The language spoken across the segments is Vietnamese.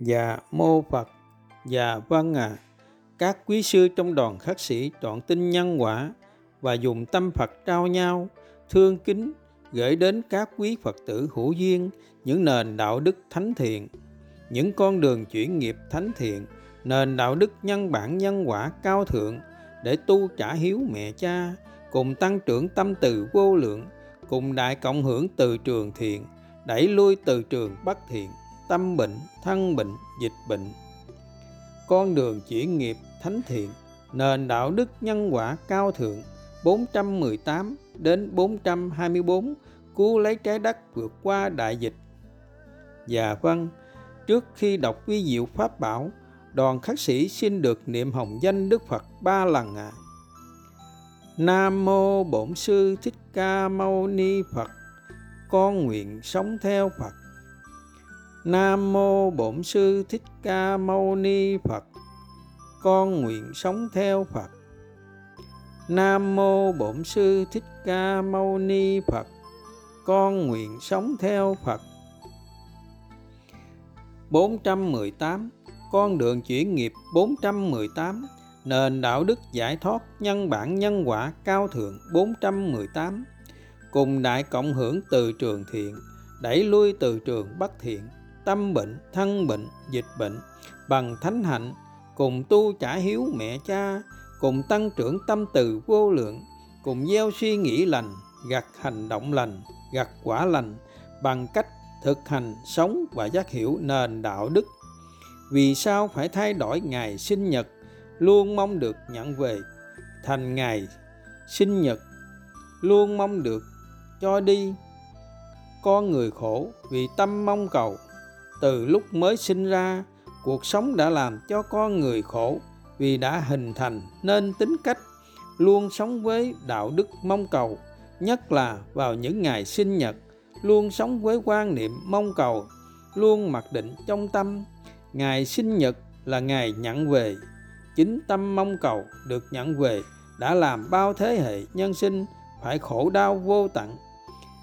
Dạ mô Phật Dạ vâng à Các quý sư trong đoàn khắc sĩ chọn tin nhân quả Và dùng tâm Phật trao nhau, Thương kính gửi đến các quý Phật tử hữu duyên Những nền đạo đức thánh thiện, Những con đường chuyển nghiệp thánh thiện, Nền đạo đức nhân bản nhân quả cao thượng Để tu trả hiếu mẹ cha, Cùng tăng trưởng tâm từ vô lượng, Cùng đại cộng hưởng từ trường thiện, Đẩy lui từ trường bất thiện tâm bệnh, thân bệnh, dịch bệnh. Con đường chuyển nghiệp thánh thiện, nền đạo đức nhân quả cao thượng 418 đến 424 cứu lấy trái đất vượt qua đại dịch. Dạ vâng, trước khi đọc vi diệu pháp bảo, đoàn khắc sĩ xin được niệm hồng danh Đức Phật ba lần ạ. À. Nam mô Bổn sư Thích Ca Mâu Ni Phật. Con nguyện sống theo Phật Nam mô Bổn sư Thích Ca Mâu Ni Phật. Con nguyện sống theo Phật. Nam mô Bổn sư Thích Ca Mâu Ni Phật. Con nguyện sống theo Phật. 418 Con đường chuyển nghiệp 418 Nền đạo đức giải thoát nhân bản nhân quả cao thượng 418 Cùng đại cộng hưởng từ trường thiện, Đẩy lui từ trường bất thiện tâm bệnh, thân bệnh, dịch bệnh bằng thánh hạnh, cùng tu trả hiếu mẹ cha, cùng tăng trưởng tâm từ vô lượng, cùng gieo suy nghĩ lành, gặt hành động lành, gặt quả lành bằng cách thực hành sống và giác hiểu nền đạo đức. Vì sao phải thay đổi ngày sinh nhật, luôn mong được nhận về thành ngày sinh nhật, luôn mong được cho đi. Con người khổ vì tâm mong cầu từ lúc mới sinh ra, cuộc sống đã làm cho con người khổ. Vì đã hình thành nên tính cách, luôn sống với đạo đức mong cầu, nhất là vào những ngày sinh nhật, luôn sống với quan niệm mong cầu, luôn mặc định trong tâm. Ngày sinh nhật là ngày nhận về. Chính tâm mong cầu được nhận về đã làm bao thế hệ nhân sinh phải khổ đau vô tận.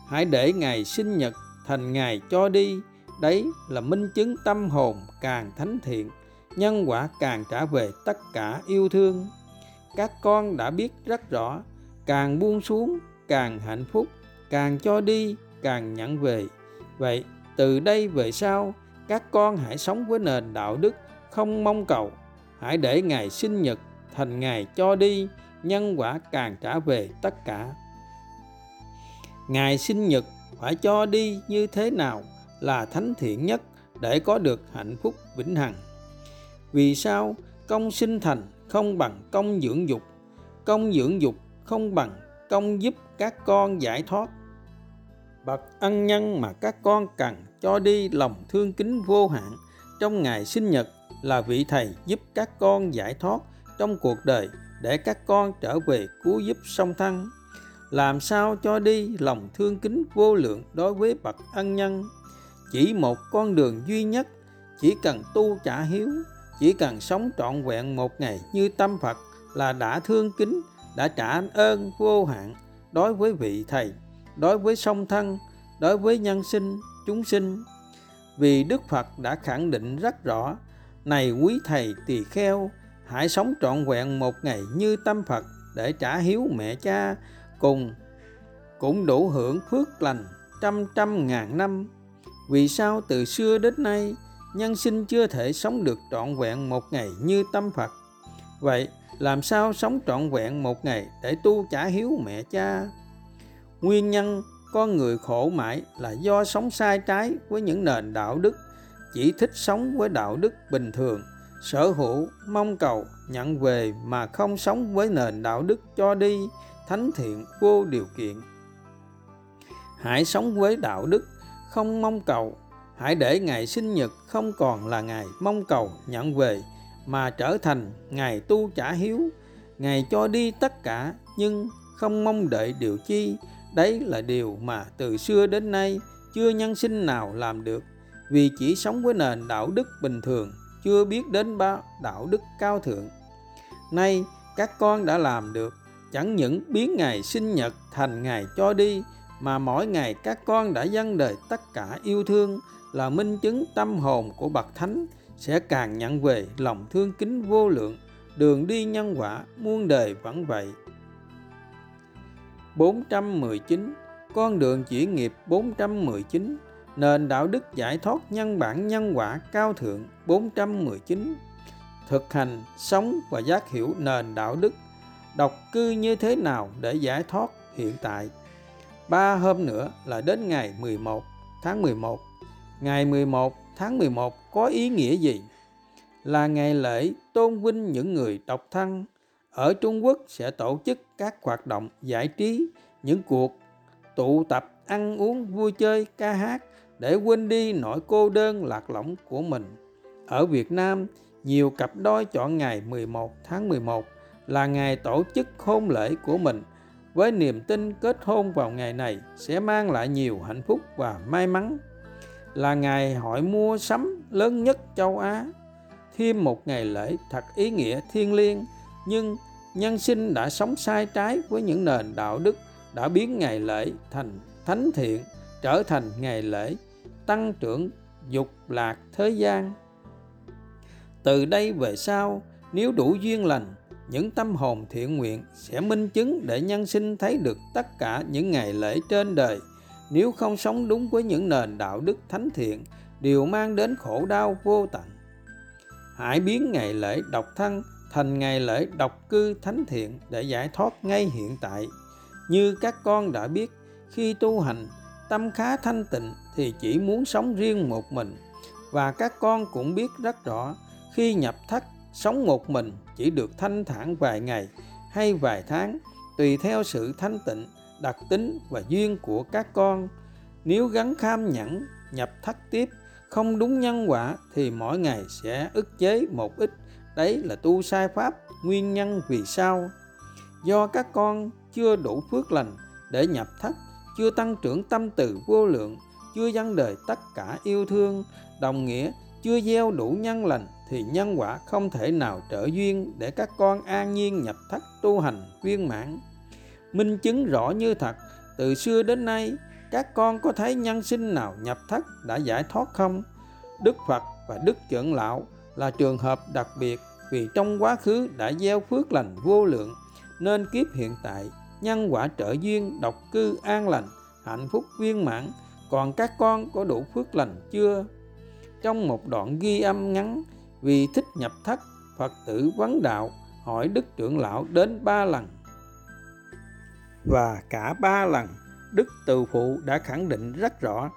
Hãy để ngày sinh nhật thành ngày cho đi đấy là minh chứng tâm hồn càng thánh thiện, nhân quả càng trả về tất cả yêu thương. Các con đã biết rất rõ, càng buông xuống, càng hạnh phúc, càng cho đi, càng nhận về. Vậy từ đây về sau, các con hãy sống với nền đạo đức không mong cầu. Hãy để ngày sinh nhật thành ngày cho đi, nhân quả càng trả về tất cả. Ngày sinh nhật phải cho đi như thế nào? Là thánh thiện nhất để có được hạnh phúc vĩnh hằng. Vì sao công sinh thành không bằng công dưỡng dục, công dưỡng dục không bằng công giúp các con giải thoát. Bậc ân nhân mà các con cần cho đi lòng thương kính vô hạn trong ngày sinh nhật là vị thầy giúp các con giải thoát trong cuộc đời để các con trở về cứu giúp song thân. Làm sao cho đi lòng thương kính vô lượng đối với bậc ân nhân chỉ một con đường duy nhất, chỉ cần tu trả hiếu, chỉ cần sống trọn vẹn một ngày như tâm phật là đã thương kính, đã trả ơn vô hạn. Đối với vị thầy, đối với song thân, đối với nhân sinh, chúng sinh, vì đức phật đã khẳng định rất rõ, này quý thầy tỳ kheo, hãy sống trọn vẹn một ngày như tâm phật để trả hiếu mẹ cha cùng, cũng đủ hưởng phước lành trăm trăm ngàn năm vì sao từ xưa đến nay nhân sinh chưa thể sống được trọn vẹn một ngày như tâm Phật? Vậy làm sao sống trọn vẹn một ngày để tu trả hiếu mẹ cha? Nguyên nhân con người khổ mãi là do sống sai trái với những nền đạo đức, chỉ thích sống với đạo đức bình thường, sở hữu, mong cầu, nhận về mà không sống với nền đạo đức cho đi, thánh thiện vô điều kiện. Hãy sống với đạo đức không mong cầu. Hãy để ngày sinh nhật không còn là ngày mong cầu nhận về, mà trở thành ngày tu trả hiếu. Ngày cho đi tất cả, nhưng không mong đợi điều chi. Đấy là điều mà từ xưa đến nay chưa nhân sinh nào làm được. Vì chỉ sống với nền đạo đức bình thường, chưa biết đến ba đạo đức cao thượng. Nay, các con đã làm được, chẳng những biến ngày sinh nhật thành ngày cho đi mà mỗi ngày các con đã dâng đời tất cả yêu thương là minh chứng tâm hồn của bậc thánh sẽ càng nhận về lòng thương kính vô lượng, đường đi nhân quả, muôn đời vẫn vậy. 419 con đường chuyển nghiệp 419 nền đạo đức giải thoát nhân bản nhân quả cao thượng 419 thực hành, sống và giác hiểu nền đạo đức, độc cư như thế nào để giải thoát hiện tại? Ba hôm nữa là đến ngày 11 tháng 11 ngày 11 tháng 11 có ý nghĩa gì? Là ngày lễ tôn vinh những người độc thân. Ở Trung Quốc sẽ tổ chức các hoạt động giải trí những cuộc tụ tập ăn uống vui chơi ca hát để quên đi nỗi cô đơn lạc lõng của mình. Ở Việt Nam, nhiều cặp đôi chọn ngày 11 tháng 11 là ngày tổ chức hôn lễ của mình với niềm tin kết hôn vào ngày này sẽ mang lại nhiều hạnh phúc và may mắn. Là ngày hội mua sắm lớn nhất châu Á. Thêm một ngày lễ thật ý nghĩa thiêng liêng, nhưng nhân sinh đã sống sai trái với những nền đạo đức đã biến ngày lễ thành thánh thiện, trở thành ngày lễ tăng trưởng dục lạc thế gian từ đây về sau, nếu đủ duyên lành những tâm hồn thiện nguyện sẽ minh chứng để nhân sinh thấy được tất cả những ngày lễ trên đời. Nếu không sống đúng với những nền đạo đức thánh thiện đều mang đến khổ đau vô tận. Hãy biến ngày lễ độc thân thành ngày lễ độc cư thánh thiện để giải thoát ngay hiện tại. Như các con đã biết, khi tu hành, tâm khá thanh tịnh thì chỉ muốn sống riêng một mình. Và các con cũng biết rất rõ, khi nhập thất, sống một mình chỉ được thanh thản vài ngày hay vài tháng, tùy theo sự thanh tịnh, đặc tính và duyên của các con. Nếu gắn kham nhẫn, nhập thất tiếp, không đúng nhân quả thì mỗi ngày sẽ ức chế một ít. Đấy là tu sai pháp, nguyên nhân vì sao. Do các con chưa đủ phước lành để nhập thất, chưa tăng trưởng tâm từ vô lượng, chưa dâng đời tất cả yêu thương, đồng nghĩa chưa gieo đủ nhân lành thì nhân quả không thể nào trở duyên để các con an nhiên nhập thất tu hành viên mãn. Minh chứng rõ như thật, từ xưa đến nay, các con có thấy nhân sinh nào nhập thất đã giải thoát không? Đức phật và đức trưởng lão là trường hợp đặc biệt vì trong quá khứ đã gieo phước lành vô lượng, nên kiếp hiện tại, nhân quả trợ duyên, độc cư, an lành, hạnh phúc viên mãn, còn các con có đủ phước lành chưa? Trong một đoạn ghi âm ngắn, vì thích nhập thất, phật tử vấn đạo, hỏi đức trưởng lão đến ba lần. Và cả ba lần, đức từ phụ đã khẳng định rất rõ,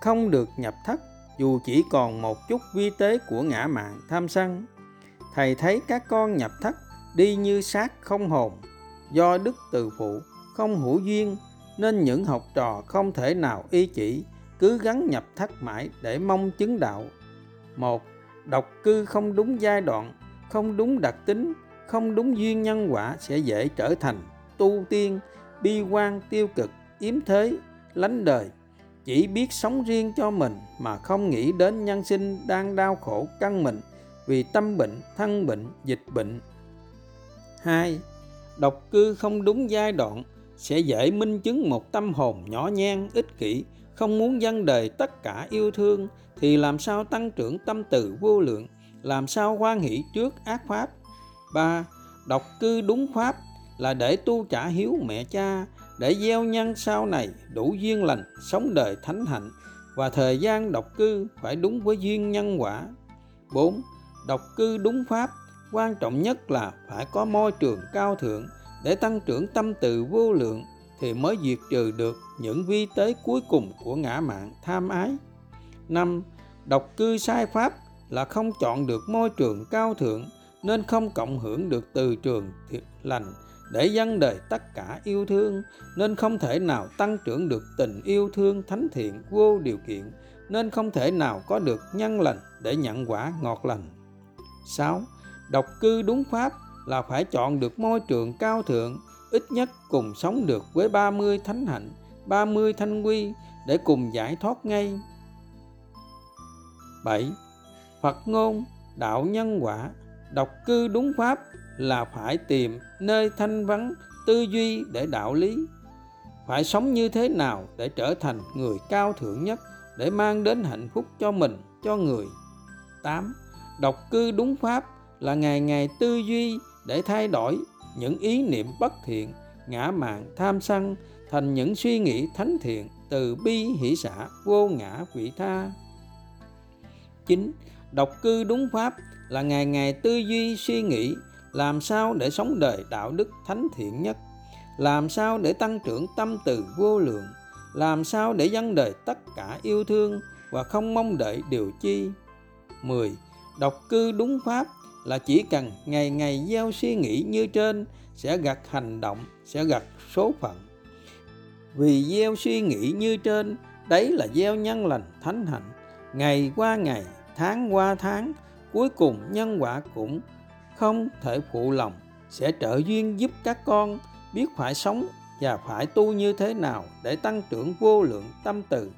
không được nhập thất, dù chỉ còn một chút vi tế của ngã mạng tham sân. Thầy thấy các con nhập thất đi như xác không hồn. Do đức từ phụ không hữu duyên, nên những học trò không thể nào y chỉ cứ gắn nhập thất mãi để mong chứng đạo. Một, độc cư không đúng giai đoạn, không đúng đặc tính, không đúng duyên nhân quả sẽ dễ trở thành tu tiên, bi quan tiêu cực, yếm thế, lánh đời. Chỉ biết sống riêng cho mình mà không nghĩ đến nhân sinh đang đau khổ căn mình vì tâm bệnh, thân bệnh, dịch bệnh. Hai, độc cư không đúng giai đoạn sẽ dễ minh chứng một tâm hồn nhỏ nhen, ích kỷ không muốn dân đời tất cả yêu thương, thì làm sao tăng trưởng tâm từ vô lượng? Làm sao hoan hỷ trước ác pháp? Ba độc cư đúng pháp là để tu trả hiếu mẹ cha, để gieo nhân sau này đủ duyên lành, sống đời thánh hạnh, và thời gian độc cư phải đúng với duyên nhân quả. 4. Độc cư đúng pháp quan trọng nhất là phải có môi trường cao thượng để tăng trưởng tâm từ vô lượng thì mới diệt trừ được những vi tế cuối cùng của ngã mạng tham ái. 5. Độc cư sai pháp là không chọn được môi trường cao thượng nên không cộng hưởng được từ trường thiện lành để dân đời tất cả yêu thương nên không thể nào tăng trưởng được tình yêu thương thánh thiện vô điều kiện nên không thể nào có được nhân lành để nhận quả ngọt lành. 6. Độc cư đúng pháp là phải chọn được môi trường cao thượng, ít nhất cùng sống được với 30 thánh hạnh, 30 thanh quy để cùng giải thoát ngay. 7. Phật ngôn, đạo nhân quả, độc cư đúng pháp là phải tìm nơi thanh vắng tư duy để đạo lý phải sống như thế nào để trở thành người cao thượng nhất để mang đến hạnh phúc cho mình cho người 8. độc cư đúng pháp là ngày ngày tư duy để thay đổi những ý niệm bất thiện, ngã mạn tham sân thành những suy nghĩ thánh thiện từ bi hỷ xã vô ngã vị tha 9. Độc cư đúng pháp là ngày ngày tư duy suy nghĩ, làm sao để sống đời đạo đức thánh thiện nhất làm sao để tăng trưởng tâm từ vô lượng làm sao để dân đời tất cả yêu thương và không mong đợi điều chi 10. Độc cư đúng pháp là chỉ cần ngày ngày gieo suy nghĩ như trên, sẽ gặt hành động, sẽ gặt số phận. Vì gieo suy nghĩ như trên, đấy là gieo nhân lành, thánh hạnh. Ngày qua ngày, tháng qua tháng, cuối cùng nhân quả cũng không thể phụ lòng, sẽ trợ duyên giúp các con biết phải sống và phải tu như thế nào để tăng trưởng vô lượng tâm từ.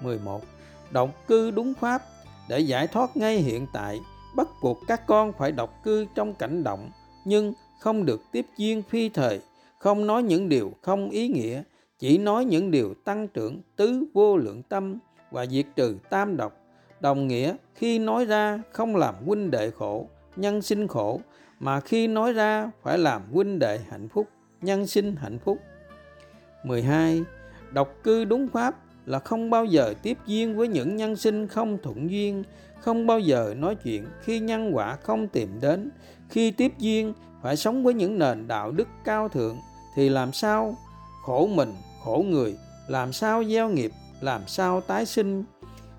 11. động cư đúng pháp để giải thoát ngay hiện tại bắt buộc các con phải độc cư trong cảnh động, nhưng không được tiếp duyên phi thời, không nói những điều không ý nghĩa, chỉ nói những điều tăng trưởng tứ vô lượng tâm và diệt trừ tam độc đồng nghĩa, khi nói ra không làm huynh đệ khổ, nhân sinh khổ, mà khi nói ra phải làm huynh đệ hạnh phúc, nhân sinh hạnh phúc 12. Độc cư đúng pháp là không bao giờ tiếp duyên với những nhân sinh không thuận duyên, không bao giờ nói chuyện khi nhân quả không tìm đến. Khi tiếp duyên phải sống với những nền đạo đức cao thượng thì làm sao khổ mình, khổ người, làm sao gieo nghiệp, làm sao tái sinh.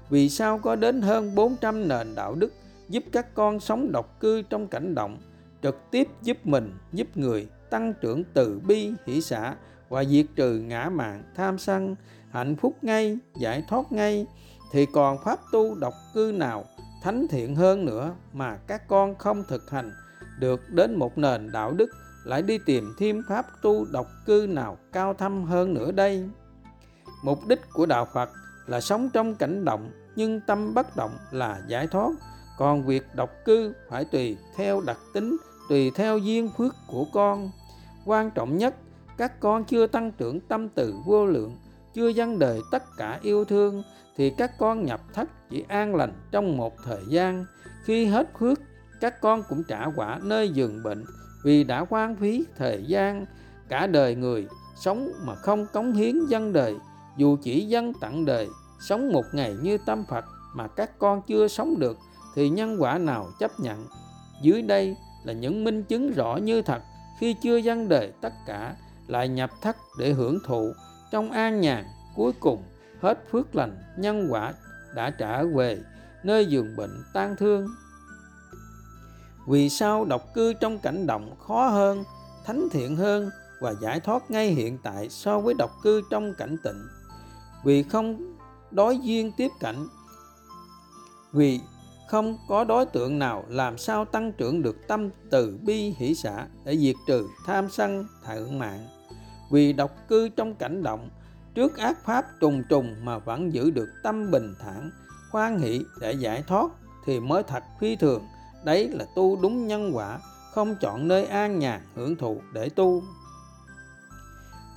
Vì sao có đến hơn 400 nền đạo đức giúp các con sống độc cư trong cảnh động, trực tiếp giúp mình, giúp người, tăng trưởng từ bi, hỷ xã và diệt trừ ngã mạn, tham sân, hạnh phúc ngay, giải thoát ngay, thì còn pháp tu độc cư nào thánh thiện hơn nữa mà các con không thực hành được đến một nền đạo đức lại đi tìm thêm pháp tu độc cư nào cao thâm hơn nữa đây? Mục đích của đạo phật là sống trong cảnh động nhưng tâm bất động là giải thoát. Còn việc độc cư phải tùy theo đặc tính tùy theo duyên phước của con. Quan trọng nhất các con chưa tăng trưởng tâm từ vô lượng chưa dâng đời tất cả yêu thương, thì các con nhập thất chỉ an lành trong một thời gian. Khi hết phước, các con cũng trả quả nơi giường bệnh, vì đã quan phí thời gian. Cả đời người sống mà không cống hiến dân đời, dù chỉ dân tặng đời, sống một ngày như tâm Phật mà các con chưa sống được, thì nhân quả nào chấp nhận? Dưới đây là những minh chứng rõ như thật. Khi chưa dân đời tất cả, lại nhập thất để hưởng thụ trong an nhàn, cuối cùng, hết phước lành, nhân quả đã trả về, nơi giường bệnh tan thương. Vì sao độc cư trong cảnh động khó hơn, thánh thiện hơn và giải thoát ngay hiện tại so với độc cư trong cảnh tịnh? Vì không đối duyên tiếp cận vì không có đối tượng nào làm sao tăng trưởng được tâm từ bi hỷ xã để diệt trừ tham sân thượng mạng vì độc cư trong cảnh động, trước ác pháp trùng trùng mà vẫn giữ được tâm bình thản khoan hỷ để giải thoát thì mới thật phi thường. Đấy là tu đúng nhân quả, không chọn nơi an nhàn hưởng thụ để tu.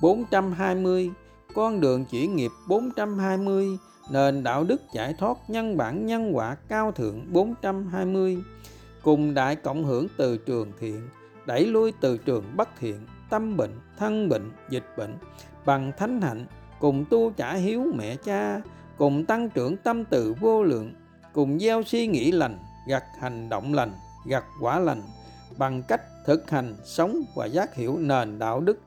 420 con đường chuyển nghiệp 420 nền đạo đức giải thoát nhân bản nhân quả cao thượng 420 cùng đại cộng hưởng từ trường thiện, đẩy lui từ trường bất thiện tâm bệnh, thân bệnh, dịch bệnh. Bằng thánh hạnh, cùng tu trả hiếu mẹ cha, cùng tăng trưởng tâm từ vô lượng, cùng gieo suy nghĩ lành, gặt hành động lành, gặt quả lành, bằng cách thực hành sống và giác hiểu nền đạo đức.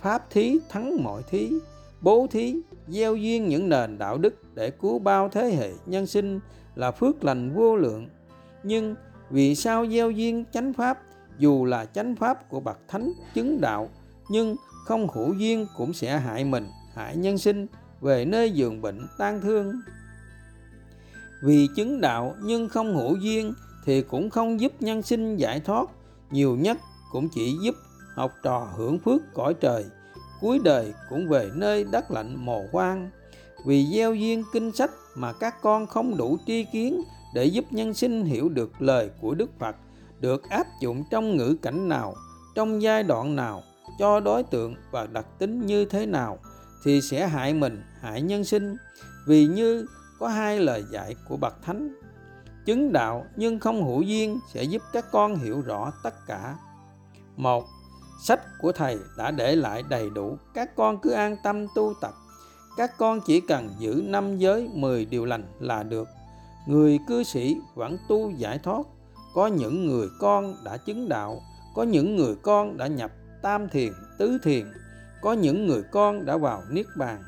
Pháp thí thắng mọi thí, bố thí, gieo duyên những nền đạo đức để cứu bao thế hệ nhân sinh là phước lành vô lượng. Nhưng vì sao gieo duyên chánh pháp dù là chánh pháp của bậc thánh chứng đạo, nhưng không hữu duyên cũng sẽ hại mình, hại nhân sinh, về nơi giường bệnh tan thương. Vì chứng đạo nhưng không hữu duyên thì cũng không giúp nhân sinh giải thoát, nhiều nhất cũng chỉ giúp học trò hưởng phước cõi trời, cuối đời cũng về nơi đất lạnh mồ hoang. Vì gieo duyên kinh sách mà các con không đủ tri kiến để giúp nhân sinh hiểu được lời của đức phật được áp dụng trong ngữ cảnh nào, trong giai đoạn nào, cho đối tượng và đặc tính như thế nào thì sẽ hại mình, hại nhân sinh. Vì như có hai lời dạy của bậc thánh, chứng đạo nhưng không hữu duyên sẽ giúp các con hiểu rõ tất cả. Một, sách của thầy đã để lại đầy đủ, các con cứ an tâm tu tập. Các con chỉ cần giữ năm giới 10 điều lành là được. Người cư sĩ vẫn tu giải thoát có những người con đã chứng đạo, có những người con đã nhập tam thiền, tứ thiền, có những người con đã vào niết bàn.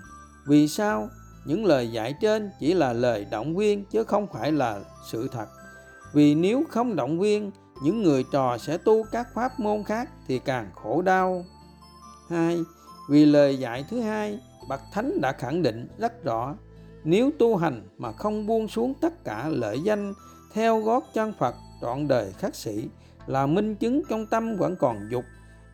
Vì sao? Những lời dạy trên chỉ là lời động viên chứ không phải là sự thật. Vì nếu không động viên, những người trò sẽ tu các pháp môn khác thì càng khổ đau. Hai, vì lời dạy thứ hai, bậc thánh đã khẳng định rất rõ, nếu tu hành mà không buông xuống tất cả lợi danh theo gót chân phật trọn đời khắc sĩ là minh chứng trong tâm vẫn còn dục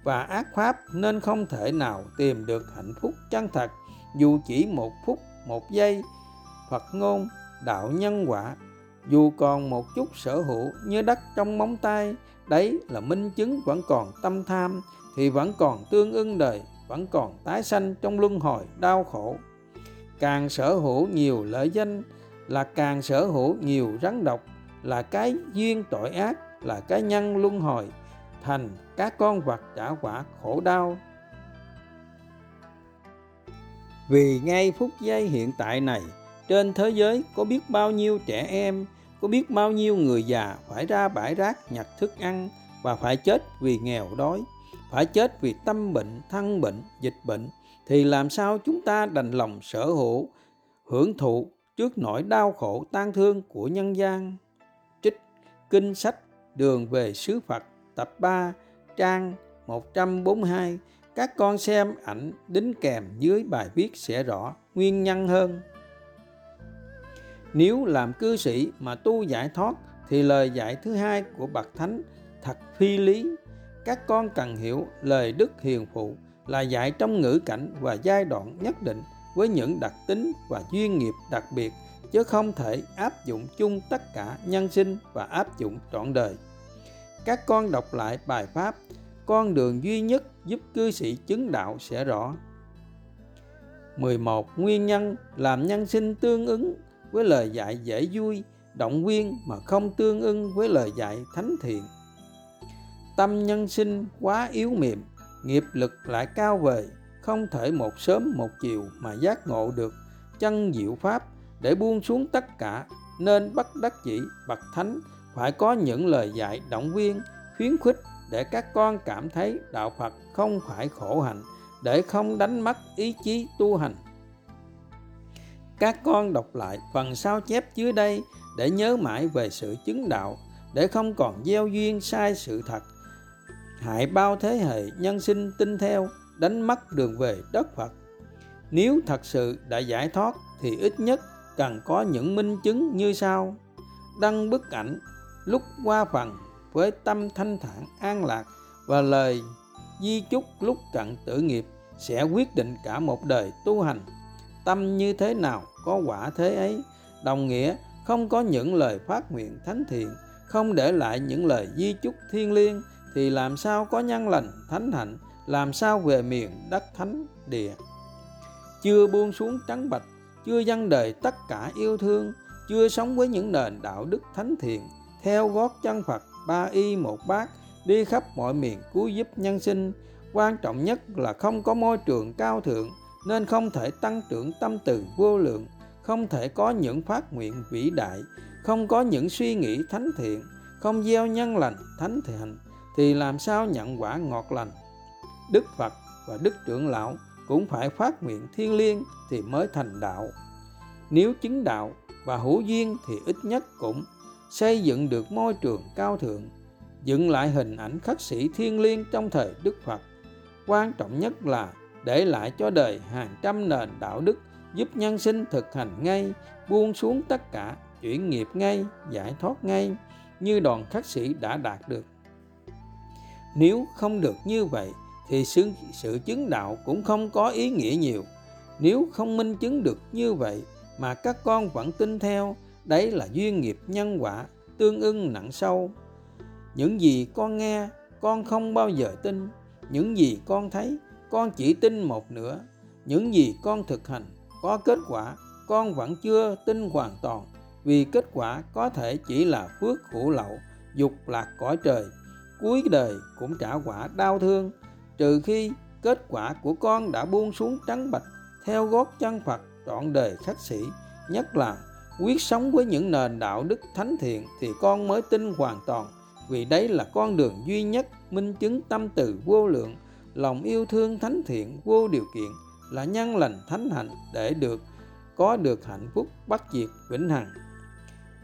và ác pháp nên không thể nào tìm được hạnh phúc chân thật, dù chỉ một phút, một giây. Phật ngôn, đạo nhân quả, dù còn một chút sở hữu như đất trong móng tay, đấy là minh chứng vẫn còn tâm tham thì vẫn còn tương ưng đời, vẫn còn tái sanh trong luân hồi đau khổ. Càng sở hữu nhiều lợi danh là càng sở hữu nhiều rắn độc là cái duyên tội ác, là cái nhân luân hồi, thành các con vật trả quả khổ đau. Vì ngay phút giây hiện tại này, trên thế giới có biết bao nhiêu trẻ em, có biết bao nhiêu người già phải ra bãi rác nhặt thức ăn và phải chết vì nghèo đói, phải chết vì tâm bệnh, thân bệnh, dịch bệnh, thì làm sao chúng ta đành lòng sở hữu, hưởng thụ trước nỗi đau khổ tan thương của nhân gian? Kinh sách, đường về xứ Phật, tập 3 trang 142 các con xem ảnh đính kèm dưới bài viết sẽ rõ nguyên nhân hơn. Nếu làm cư sĩ mà tu giải thoát thì lời dạy thứ hai của bậc thánh thật phi lý. Các con cần hiểu lời đức hiền phụ là dạy trong ngữ cảnh và giai đoạn nhất định với những đặc tính và duyên nghiệp đặc biệt chứ không thể áp dụng chung tất cả nhân sinh và áp dụng trọn đời các con đọc lại bài pháp con đường duy nhất giúp cư sĩ chứng đạo sẽ rõ 11. Nguyên nhân làm nhân sinh tương ứng với lời dạy dễ vui, động viên mà không tương ứng với lời dạy thánh thiện. Tâm nhân sinh quá yếu mềm, nghiệp lực lại cao vời, không thể một sớm một chiều mà giác ngộ được chân diệu pháp để buông xuống tất cả nên bất đắc dĩ bậc thánh phải có những lời dạy động viên khuyến khích để các con cảm thấy đạo Phật không phải khổ hạnh để không đánh mất ý chí tu hành. Các con đọc lại phần sao chép dưới đây để nhớ mãi về sự chứng đạo, để không còn gieo duyên sai sự thật, hại bao thế hệ nhân sinh tin theo, đánh mất đường về đất Phật. Nếu thật sự đã giải thoát thì ít nhất cần có những minh chứng như sau. Đăng bức ảnh lúc qua phần với tâm thanh thản, an lạc và lời di chúc lúc cận tử nghiệp sẽ quyết định cả một đời tu hành. Tâm như thế nào, có quả thế ấy. Đồng nghĩa, không có những lời phát nguyện thánh thiện, không để lại những lời di chúc thiên liêng, thì làm sao có nhân lành, thánh hạnh, làm sao về miền đất thánh địa? Chưa buông xuống trắng bạch chưa dâng đời tất cả yêu thương, chưa sống với những nền đạo đức thánh thiện, theo gót chân phật, ba y một bát, đi khắp mọi miền cứu giúp nhân sinh. Quan trọng nhất là không có môi trường cao thượng, nên không thể tăng trưởng tâm từ vô lượng, không thể có những phát nguyện vĩ đại, không có những suy nghĩ thánh thiện, không gieo nhân lành thánh thiện, thì làm sao nhận quả ngọt lành? Đức phật và đức trưởng lão cũng phải phát nguyện thiên liêng thì mới thành đạo. Nếu chứng đạo và hữu duyên thì ít nhất cũng xây dựng được môi trường cao thượng, dựng lại hình ảnh khắc sĩ thiên liêng trong thời đức phật. Quan trọng nhất là để lại cho đời hàng trăm nền đạo đức giúp nhân sinh thực hành ngay, buông xuống tất cả, chuyển nghiệp ngay, giải thoát ngay, như đoàn khắc sĩ đã đạt được. Nếu không được như vậy thì sự, sự chứng đạo cũng không có ý nghĩa nhiều. Nếu không minh chứng được như vậy mà các con vẫn tin theo đấy là duyên nghiệp nhân quả tương ưng nặng sâu. Những gì con nghe con không bao giờ tin. Những gì con thấy con chỉ tin một nửa. Những gì con thực hành có kết quả con vẫn chưa tin hoàn toàn vì kết quả có thể chỉ là phước hữu lậu dục lạc cõi trời. Cuối đời cũng trả quả đau thương trừ khi kết quả của con đã buông xuống trắng bạch theo gót chân Phật, trọn đời khách sĩ, nhất là quyết sống với những nền đạo đức thánh thiện thì con mới tin hoàn toàn. Vì đấy là con đường duy nhất minh chứng tâm từ vô lượng, lòng yêu thương thánh thiện vô điều kiện, là nhân lành thánh hạnh để được, có được hạnh phúc bất diệt vĩnh hằng.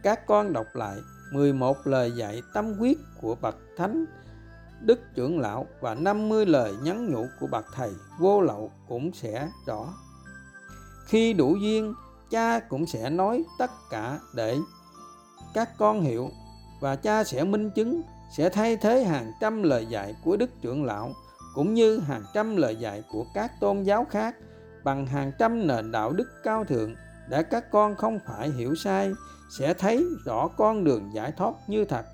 Các con đọc lại 11 lời dạy tâm quyết của bậc thánh đức trưởng lão và 50 lời nhắn nhủ của bậc thầy vô lậu cũng sẽ rõ. Khi đủ duyên, cha cũng sẽ nói tất cả để các con hiểu và cha sẽ minh chứng, sẽ thay thế hàng trăm lời dạy của đức trưởng lão cũng như hàng trăm lời dạy của các tôn giáo khác bằng hàng trăm nền đạo đức cao thượng để các con không phải hiểu sai, sẽ thấy rõ con đường giải thoát như thật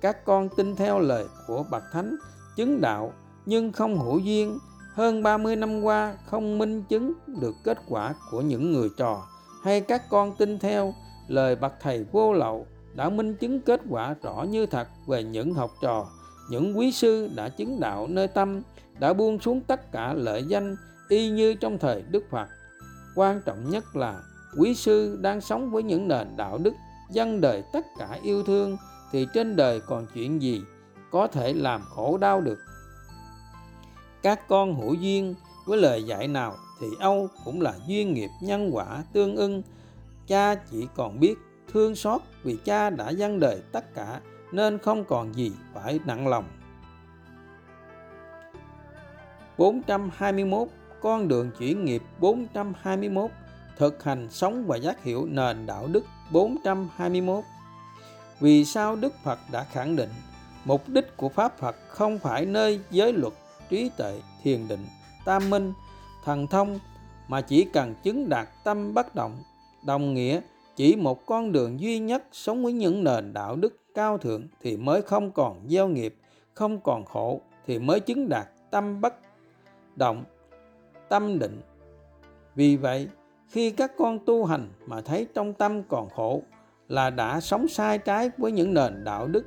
các con tin theo lời của bậc thánh, chứng đạo, nhưng không hữu duyên. Hơn 30 năm qua, không minh chứng được kết quả của những người trò. Hay các con tin theo lời bậc thầy vô lậu đã minh chứng kết quả rõ như thật về những học trò. Những quý sư đã chứng đạo nơi tâm, đã buông xuống tất cả lợi danh, y như trong thời đức phật. Quan trọng nhất là quý sư đang sống với những nền đạo đức dân đời tất cả yêu thương thì trên đời còn chuyện gì có thể làm khổ đau được? Các con hữu duyên với lời dạy nào thì âu cũng là duyên nghiệp nhân quả tương ưng. Cha chỉ còn biết thương xót vì cha đã dâng đời tất cả nên không còn gì phải nặng lòng. 421 con đường chuyển nghiệp 421 thực hành sống và giác hiểu nền đạo đức 421 vì sao Đức Phật đã khẳng định mục đích của Pháp Phật không phải nơi giới luật, trí tuệ, thiền định, tam minh, thần thông mà chỉ cần chứng đạt tâm bất động, đồng nghĩa chỉ một con đường duy nhất sống với những nền đạo đức cao thượng thì mới không còn gieo nghiệp, không còn khổ thì mới chứng đạt tâm bất động, tâm định. Vì vậy, khi các con tu hành mà thấy trong tâm còn khổ là đã sống sai trái với những nền đạo đức.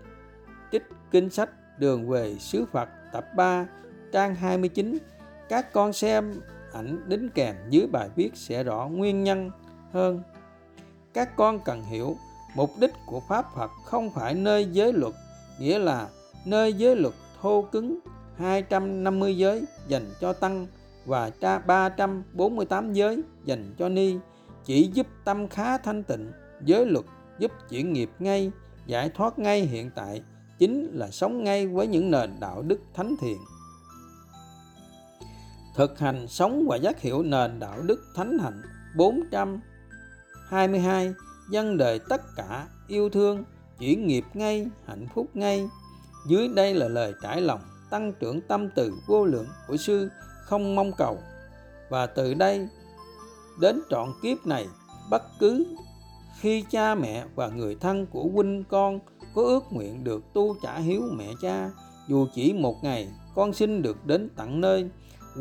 Trích kinh sách Đường về xứ Phật tập 3 trang 29 các con xem ảnh đính kèm dưới bài viết sẽ rõ nguyên nhân hơn. Các con cần hiểu mục đích của Pháp Phật không phải nơi giới luật, nghĩa là nơi giới luật thô cứng 250 giới dành cho tăng và 348 giới dành cho ni chỉ giúp tâm khá thanh tịnh giới luật giúp chuyển nghiệp ngay, giải thoát ngay hiện tại, chính là sống ngay với những nền đạo đức thánh thiện. Thực hành sống và giác hiểu nền đạo đức thánh hạnh 422 dân đời tất cả yêu thương, chuyển nghiệp ngay, hạnh phúc ngay. Dưới đây là lời trải lòng, tăng trưởng tâm từ vô lượng của sư không mong cầu. Và từ đây đến trọn kiếp này, bất cứ khi cha mẹ và người thân của huynh con có ước nguyện được tu trả hiếu mẹ cha, dù chỉ một ngày, con xin được đến tận nơi.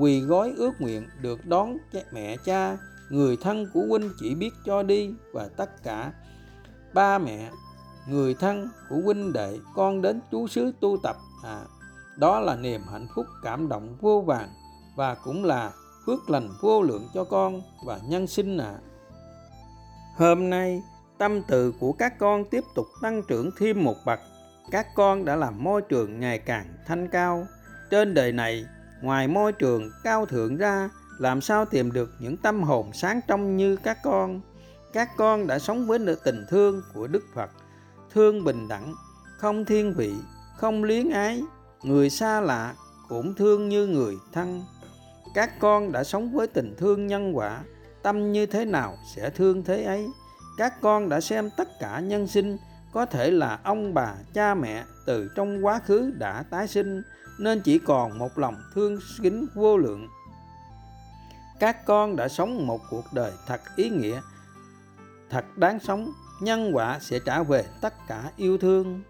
Quỳ gói ước nguyện được đón mẹ cha, người thân của huynh chỉ biết cho đi và tất cả. Ba mẹ, người thân của huynh đệ con đến chú xứ tu tập. À đó là niềm hạnh phúc cảm động vô vàng và cũng là phước lành vô lượng cho con và nhân sinh ạ. à hôm nay, tâm từ của các con tiếp tục tăng trưởng thêm một bậc. Các con đã làm môi trường ngày càng thanh cao. Trên đời này, ngoài môi trường cao thượng ra, làm sao tìm được những tâm hồn sáng trong như các con? Các con đã sống với tình thương của đức phật, thương bình đẳng, không thiên vị, không luyến ái. Người xa lạ cũng thương như người thân. Các con đã sống với tình thương nhân quả tâm như thế nào sẽ thương thế ấy. Các con đã xem tất cả nhân sinh, có thể là ông bà, cha mẹ từ trong quá khứ đã tái sinh, nên chỉ còn một lòng thương kính vô lượng. Các con đã sống một cuộc đời thật ý nghĩa, thật đáng sống, nhân quả sẽ trả về tất cả yêu thương.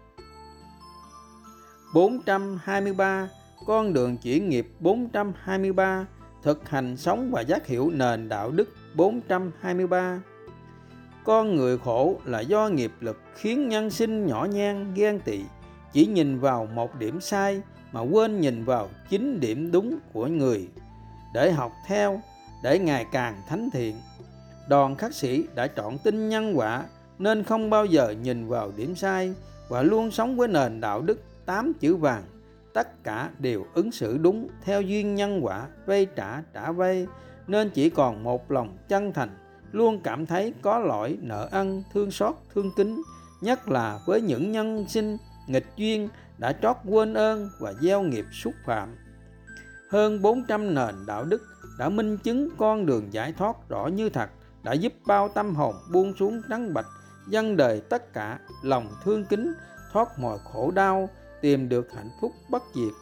423 con đường chuyển nghiệp 423 thực hành sống và giác hiểu nền đạo đức 423 con người khổ là do nghiệp lực khiến nhân sinh nhỏ nhen ghen tị, chỉ nhìn vào một điểm sai mà quên nhìn vào chính điểm đúng của người. Để học theo, để ngày càng thánh thiện, đoàn khắc sĩ đã chọn tin nhân quả nên không bao giờ nhìn vào điểm sai và luôn sống với nền đạo đức tám chữ vàng. Tất cả đều ứng xử đúng theo duyên nhân quả, vay trả trả vay nên chỉ còn một lòng chân thành, luôn cảm thấy có lỗi, nợ ân thương xót, thương kính, nhất là với những nhân sinh nghịch duyên đã trót quên ơn và gieo nghiệp xúc phạm. Hơn 400 nền đạo đức đã minh chứng con đường giải thoát rõ như thật, đã giúp bao tâm hồn buông xuống trắng bạch dân đời tất cả lòng thương kính, thoát mọi khổ đau, tìm được hạnh phúc bất diệt.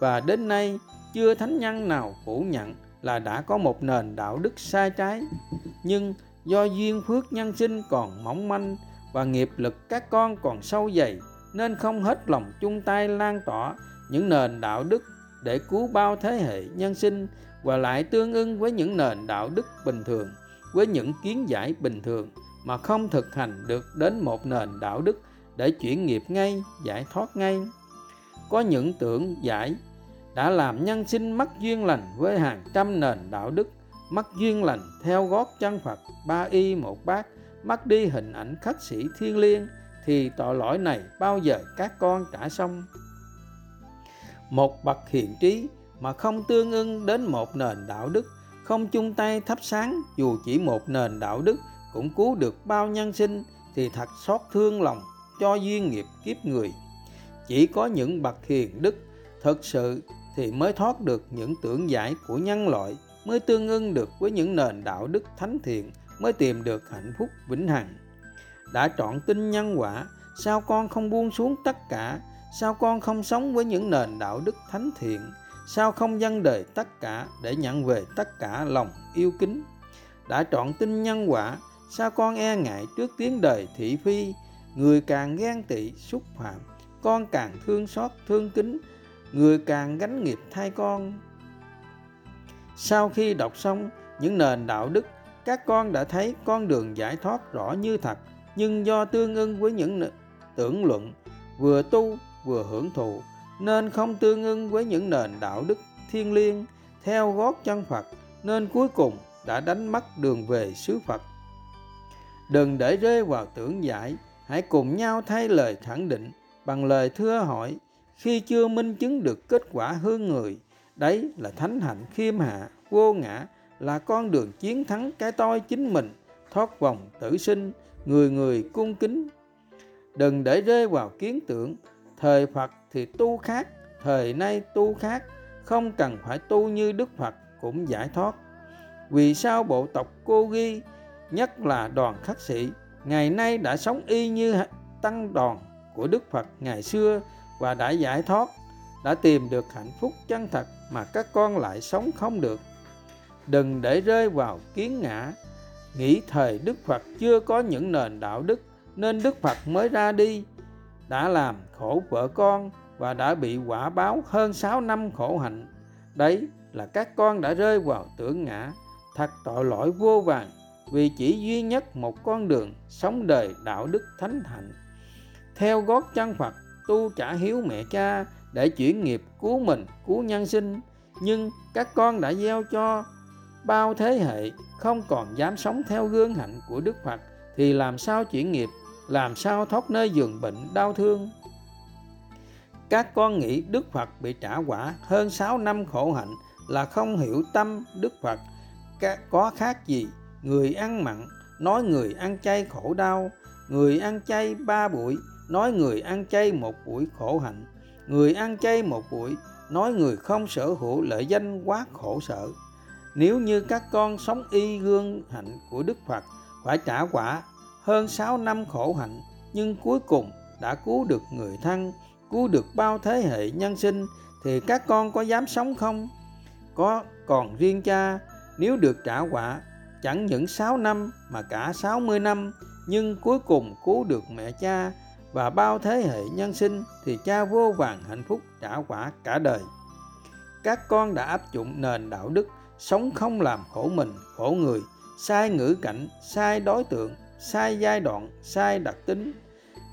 Và đến nay, chưa thánh nhân nào phủ nhận là đã có một nền đạo đức sai trái. Nhưng do duyên phước nhân sinh còn mỏng manh và nghiệp lực các con còn sâu dày, nên không hết lòng chung tay lan tỏa những nền đạo đức để cứu bao thế hệ nhân sinh và lại tương ưng với những nền đạo đức bình thường, với những kiến giải bình thường mà không thực hành được đến một nền đạo đức để chuyển nghiệp ngay, giải thoát ngay. Có những tưởng giải đã làm nhân sinh mất duyên lành với hàng trăm nền đạo đức mất duyên lành theo gót chân Phật, ba y một bát mất đi hình ảnh khắc sĩ thiên liêng, thì tội lỗi này bao giờ các con trả xong? Một bậc hiền trí mà không tương ưng đến một nền đạo đức, không chung tay thắp sáng, dù chỉ một nền đạo đức cũng cứu được bao nhân sinh, thì thật xót thương lòng cho duyên nghiệp kiếp người. Chỉ có những bậc hiền đức thực sự thì mới thoát được những tưởng giải của nhân loại, mới tương ưng được với những nền đạo đức thánh thiện, mới tìm được hạnh phúc vĩnh hằng. Đã chọn tin nhân quả, sao con không buông xuống tất cả? Sao con không sống với những nền đạo đức thánh thiện? Sao không dâng đời tất cả để nhận về tất cả lòng yêu kính? Đã chọn tin nhân quả, sao con e ngại trước tiếng đời thị phi? Người càng ghen tị xúc phạm, con càng thương xót thương kính người càng gánh nghiệp thay con sau khi đọc xong những nền đạo đức các con đã thấy con đường giải thoát rõ như thật nhưng do tương ưng với những tưởng luận vừa tu vừa hưởng thụ nên không tương ưng với những nền đạo đức thiên liêng theo gót chân Phật nên cuối cùng đã đánh mất đường về xứ Phật. Đừng để rơi vào tưởng giải, hãy cùng nhau thay lời khẳng định bằng lời thưa hỏi khi chưa minh chứng được kết quả hương người. Đấy là thánh hạnh khiêm hạ, vô ngã, là con đường chiến thắng cái tôi chính mình, thoát vòng tử sinh, người người cung kính. Đừng để rơi vào kiến tưởng, thời Phật thì tu khác, thời nay tu khác, không cần phải tu như Đức Phật cũng giải thoát. Vì sao bộ tộc Cô Ghi, nhất là đoàn khắc sĩ, ngày nay đã sống y như tăng đoàn của Đức Phật ngày xưa và đã giải thoát, đã tìm được hạnh phúc chân thật mà các con lại sống không được. Đừng để rơi vào kiến ngã, nghĩ thời Đức Phật chưa có những nền đạo đức nên Đức Phật mới ra đi, đã làm khổ vợ con và đã bị quả báo hơn 6 năm khổ hạnh. Đấy là các con đã rơi vào tưởng ngã, thật tội lỗi vô vàng vì chỉ duy nhất một con đường sống đời đạo đức thánh hạnh. Theo gót chân Phật, tu trả hiếu mẹ cha để chuyển nghiệp cứu mình, cứu nhân sinh. Nhưng các con đã gieo cho bao thế hệ không còn dám sống theo gương hạnh của Đức Phật thì làm sao chuyển nghiệp, làm sao thoát nơi giường bệnh đau thương? Các con nghĩ Đức Phật bị trả quả hơn 6 năm khổ hạnh là không hiểu tâm Đức Phật. Có khác gì? Người ăn mặn nói người ăn chay khổ đau. Người ăn chay ba buổi nói người ăn chay một buổi khổ hạnh người ăn chay một buổi, nói người không sở hữu lợi danh quá khổ sở nếu như các con sống y gương hạnh của Đức Phật, phải trả quả hơn 6 năm khổ hạnh, nhưng cuối cùng đã cứu được người thân, cứu được bao thế hệ nhân sinh, thì các con có dám sống không? Có, còn riêng cha, nếu được trả quả, chẳng những 6 năm mà cả 60 năm, nhưng cuối cùng cứu được mẹ cha và bao thế hệ nhân sinh thì cha vô vàng hạnh phúc trả quả cả đời. Các con đã áp dụng nền đạo đức sống không làm khổ mình, khổ người, sai ngữ cảnh, sai đối tượng, sai giai đoạn, sai đặc tính.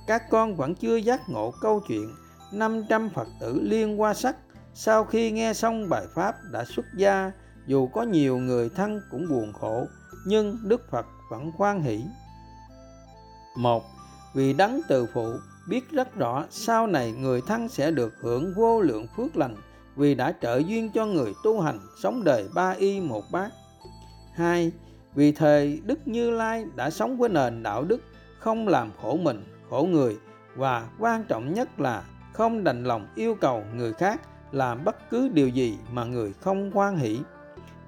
Các con vẫn chưa giác ngộ câu chuyện 500 Phật tử liên qua sắc sau khi nghe xong bài pháp đã xuất gia dù có nhiều người thân cũng buồn khổ nhưng Đức Phật vẫn khoan hỷ. Một, vì đấng từ phụ biết rất rõ sau này người thân sẽ được hưởng vô lượng phước lành vì đã trợ duyên cho người tu hành sống đời ba y một bát. Hai, vì thời Đức Như Lai đã sống với nền đạo đức không làm khổ mình, khổ người và quan trọng nhất là không đành lòng yêu cầu người khác làm bất cứ điều gì mà người không quan hỷ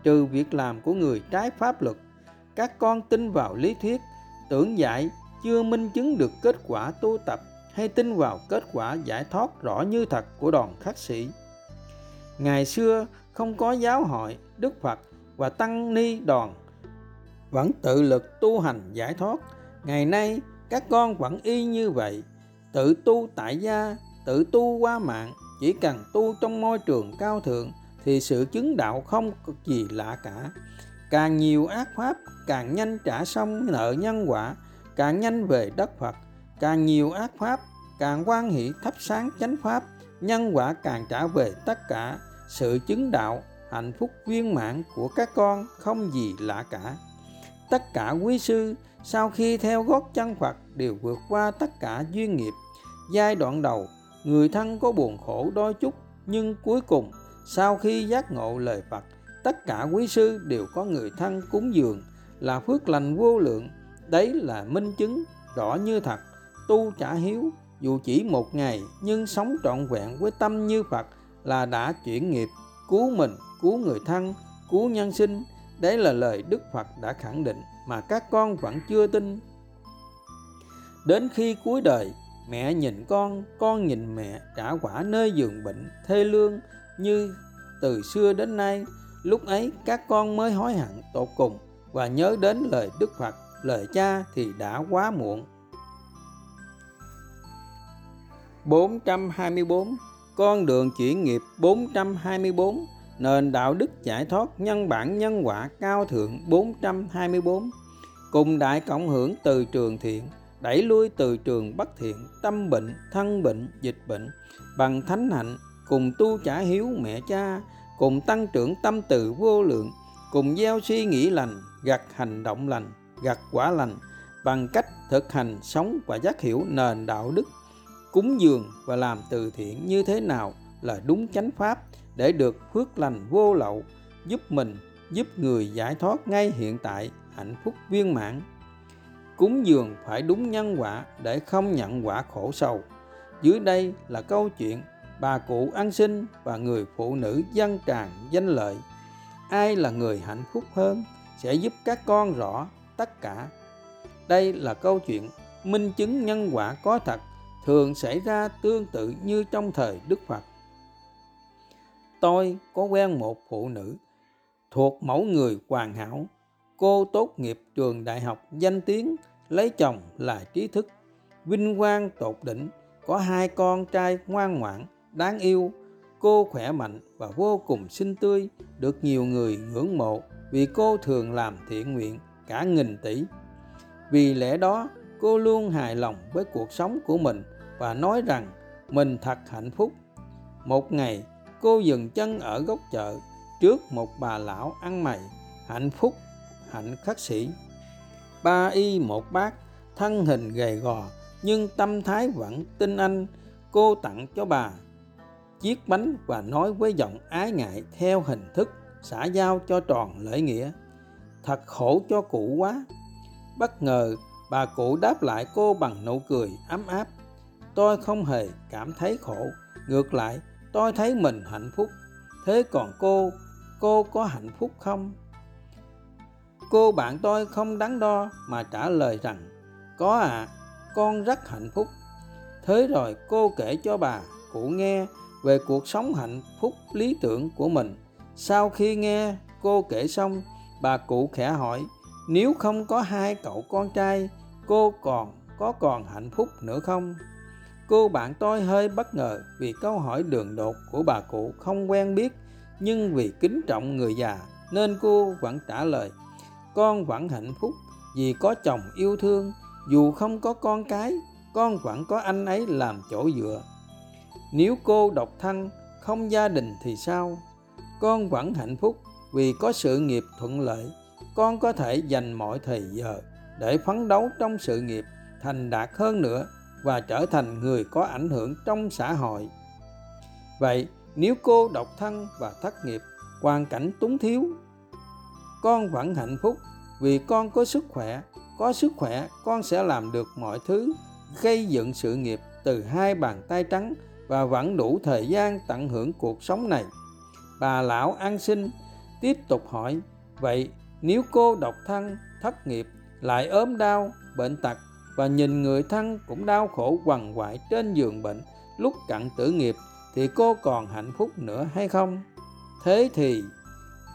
trừ việc làm của người trái pháp luật các con tin vào lý thuyết tưởng giải chưa minh chứng được kết quả tu tập hay tin vào kết quả giải thoát rõ như thật của đoàn khắc sĩ. Ngày xưa, không có giáo hội, đức phật và tăng ni đoàn vẫn tự lực tu hành giải thoát. Ngày nay, các con vẫn y như vậy, tự tu tại gia, tự tu qua mạng. Chỉ cần tu trong môi trường cao thượng thì sự chứng đạo không có gì lạ cả. Càng nhiều ác pháp, càng nhanh trả xong nợ nhân quả càng nhanh về đất phật, càng nhiều ác pháp, càng quan hỷ thắp sáng chánh pháp, nhân quả càng trả về tất cả. Sự chứng đạo, hạnh phúc viên mãn của các con không gì lạ cả. Tất cả quý sư, sau khi theo gót chân phật, đều vượt qua tất cả duyên nghiệp. Giai đoạn đầu, người thân có buồn khổ đôi chút nhưng cuối cùng, sau khi giác ngộ lời Phật, tất cả quý sư đều có người thân cúng dường, là phước lành vô lượng đấy là minh chứng rõ như thật. Tu trả hiếu, dù chỉ một ngày, nhưng sống trọn vẹn với tâm như Phật là đã chuyển nghiệp, cứu mình, cứu người thân, cứu nhân sinh. Đấy là lời Đức Phật đã khẳng định mà các con vẫn chưa tin. Đến khi cuối đời, mẹ nhìn con con nhìn mẹ trả quả nơi giường bệnh thê lương như từ xưa đến nay. Lúc ấy các con mới hối hận tột cùng và nhớ đến lời đức phật lời cha thì đã quá muộn. 424 Con đường chuyển nghiệp 424 Nền đạo đức giải thoát nhân bản nhân quả cao thượng 424 Cùng đại cộng hưởng từ trường thiện, đẩy lui từ trường bất thiện, tâm bệnh, thân bệnh, dịch bệnh. Bằng thánh hạnh, cùng tu trả hiếu mẹ cha, cùng tăng trưởng tâm từ vô lượng, cùng gieo suy nghĩ lành, gặt hành động lành gặt quả lành bằng cách thực hành sống và giác hiểu nền đạo đức, cúng dường và làm từ thiện như thế nào là đúng chánh pháp để được phước lành vô lậu, giúp mình, giúp người giải thoát ngay hiện tại hạnh phúc viên mãn. Cúng dường phải đúng nhân quả để không nhận quả khổ sầu. Dưới đây là câu chuyện bà cụ ăn sinh và người phụ nữ dân tràn danh lợi. Ai là người hạnh phúc hơn sẽ giúp các con rõ tất cả. Đây là câu chuyện minh chứng nhân quả có thật thường xảy ra tương tự như trong thời đức phật. Tôi có quen một phụ nữ thuộc mẫu người hoàn hảo. Cô tốt nghiệp trường đại học danh tiếng, lấy chồng là trí thức, vinh quang tột đỉnh, có hai con trai ngoan ngoãn, đáng yêu. Cô khỏe mạnh và vô cùng xinh tươi, được nhiều người ngưỡng mộ vì cô thường làm thiện nguyện cả nghìn tỷ. Vì lẽ đó, cô luôn hài lòng với cuộc sống của mình và nói rằng mình thật hạnh phúc. Một ngày, cô dừng chân ở góc chợ trước một bà lão ăn mày, hạnh phúc, hạnh khắc sĩ ba y một bác thân hình gầy gò, nhưng tâm thái vẫn tinh anh, cô tặng cho bà chiếc bánh và nói với giọng ái ngại theo hình thức xã giao cho tròn lễ nghĩa thật khổ cho cụ quá. Bất ngờ bà cụ đáp lại cô bằng nụ cười ấm áp. Tôi không hề cảm thấy khổ ngược lại tôi thấy mình hạnh phúc. Thế còn cô cô có hạnh phúc không? Cô bạn tôi không đắn đo mà trả lời rằng có ạ à, con rất hạnh phúc. Thế rồi cô kể cho bà cụ nghe về cuộc sống hạnh phúc lý tưởng của mình. Sau khi nghe cô kể xong bà cụ khẽ hỏi, nếu không có hai cậu con trai, cô còn có còn hạnh phúc nữa không? Cô bạn tôi hơi bất ngờ vì câu hỏi đường đột của bà cụ không quen biết, nhưng vì kính trọng người già nên cô vẫn trả lời, con vẫn hạnh phúc vì có chồng yêu thương, dù không có con cái, con vẫn có anh ấy làm chỗ dựa. Nếu cô độc thân, không gia đình thì sao? Con vẫn hạnh phúc vì có sự nghiệp thuận lợi, con có thể dành mọi thời giờ để phấn đấu trong sự nghiệp thành đạt hơn nữa và trở thành người có ảnh hưởng trong xã hội. Vậy, nếu cô độc thân và thất nghiệp, hoàn cảnh túng thiếu, con vẫn hạnh phúc. Vì con có sức khỏe, có sức khỏe, con sẽ làm được mọi thứ, gây dựng sự nghiệp từ hai bàn tay trắng và vẫn đủ thời gian tận hưởng cuộc sống này. Bà lão an sinh tiếp tục hỏi, vậy nếu cô độc thân, thất nghiệp, lại ốm đau, bệnh tật và nhìn người thân cũng đau khổ quằn quại trên giường bệnh lúc cận tử nghiệp thì cô còn hạnh phúc nữa hay không? Thế thì,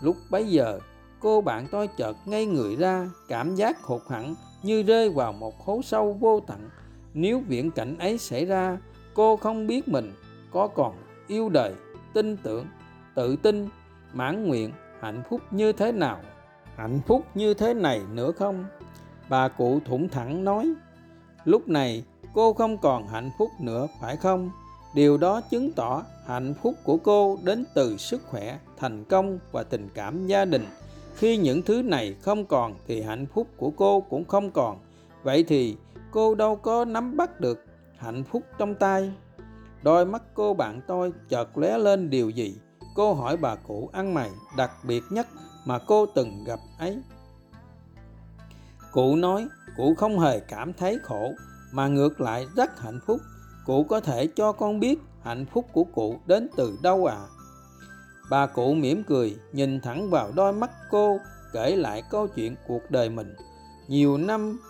lúc bấy giờ, cô bạn tôi chợt ngay người ra, cảm giác hụt hẳn như rơi vào một hố sâu vô tận. Nếu viễn cảnh ấy xảy ra, cô không biết mình có còn yêu đời, tin tưởng, tự tin, mãn nguyện hạnh phúc như thế nào? Hạnh phúc như thế này nữa không? Bà cụ thủng thẳng nói lúc này cô không còn hạnh phúc nữa phải không? Điều đó chứng tỏ hạnh phúc của cô đến từ sức khỏe thành công và tình cảm gia đình. Khi những thứ này không còn thì hạnh phúc của cô cũng không còn. Vậy thì cô đâu có nắm bắt được hạnh phúc trong tay? Đôi mắt cô bạn tôi chợt lóe lên điều gì cô hỏi bà cụ ăn mày đặc biệt nhất mà cô từng gặp ấy. Cụ nói, cụ không hề cảm thấy khổ, mà ngược lại rất hạnh phúc. Cụ có thể cho con biết hạnh phúc của cụ đến từ đâu à bà cụ mỉm cười, nhìn thẳng vào đôi mắt cô, kể lại câu chuyện cuộc đời mình. Nhiều năm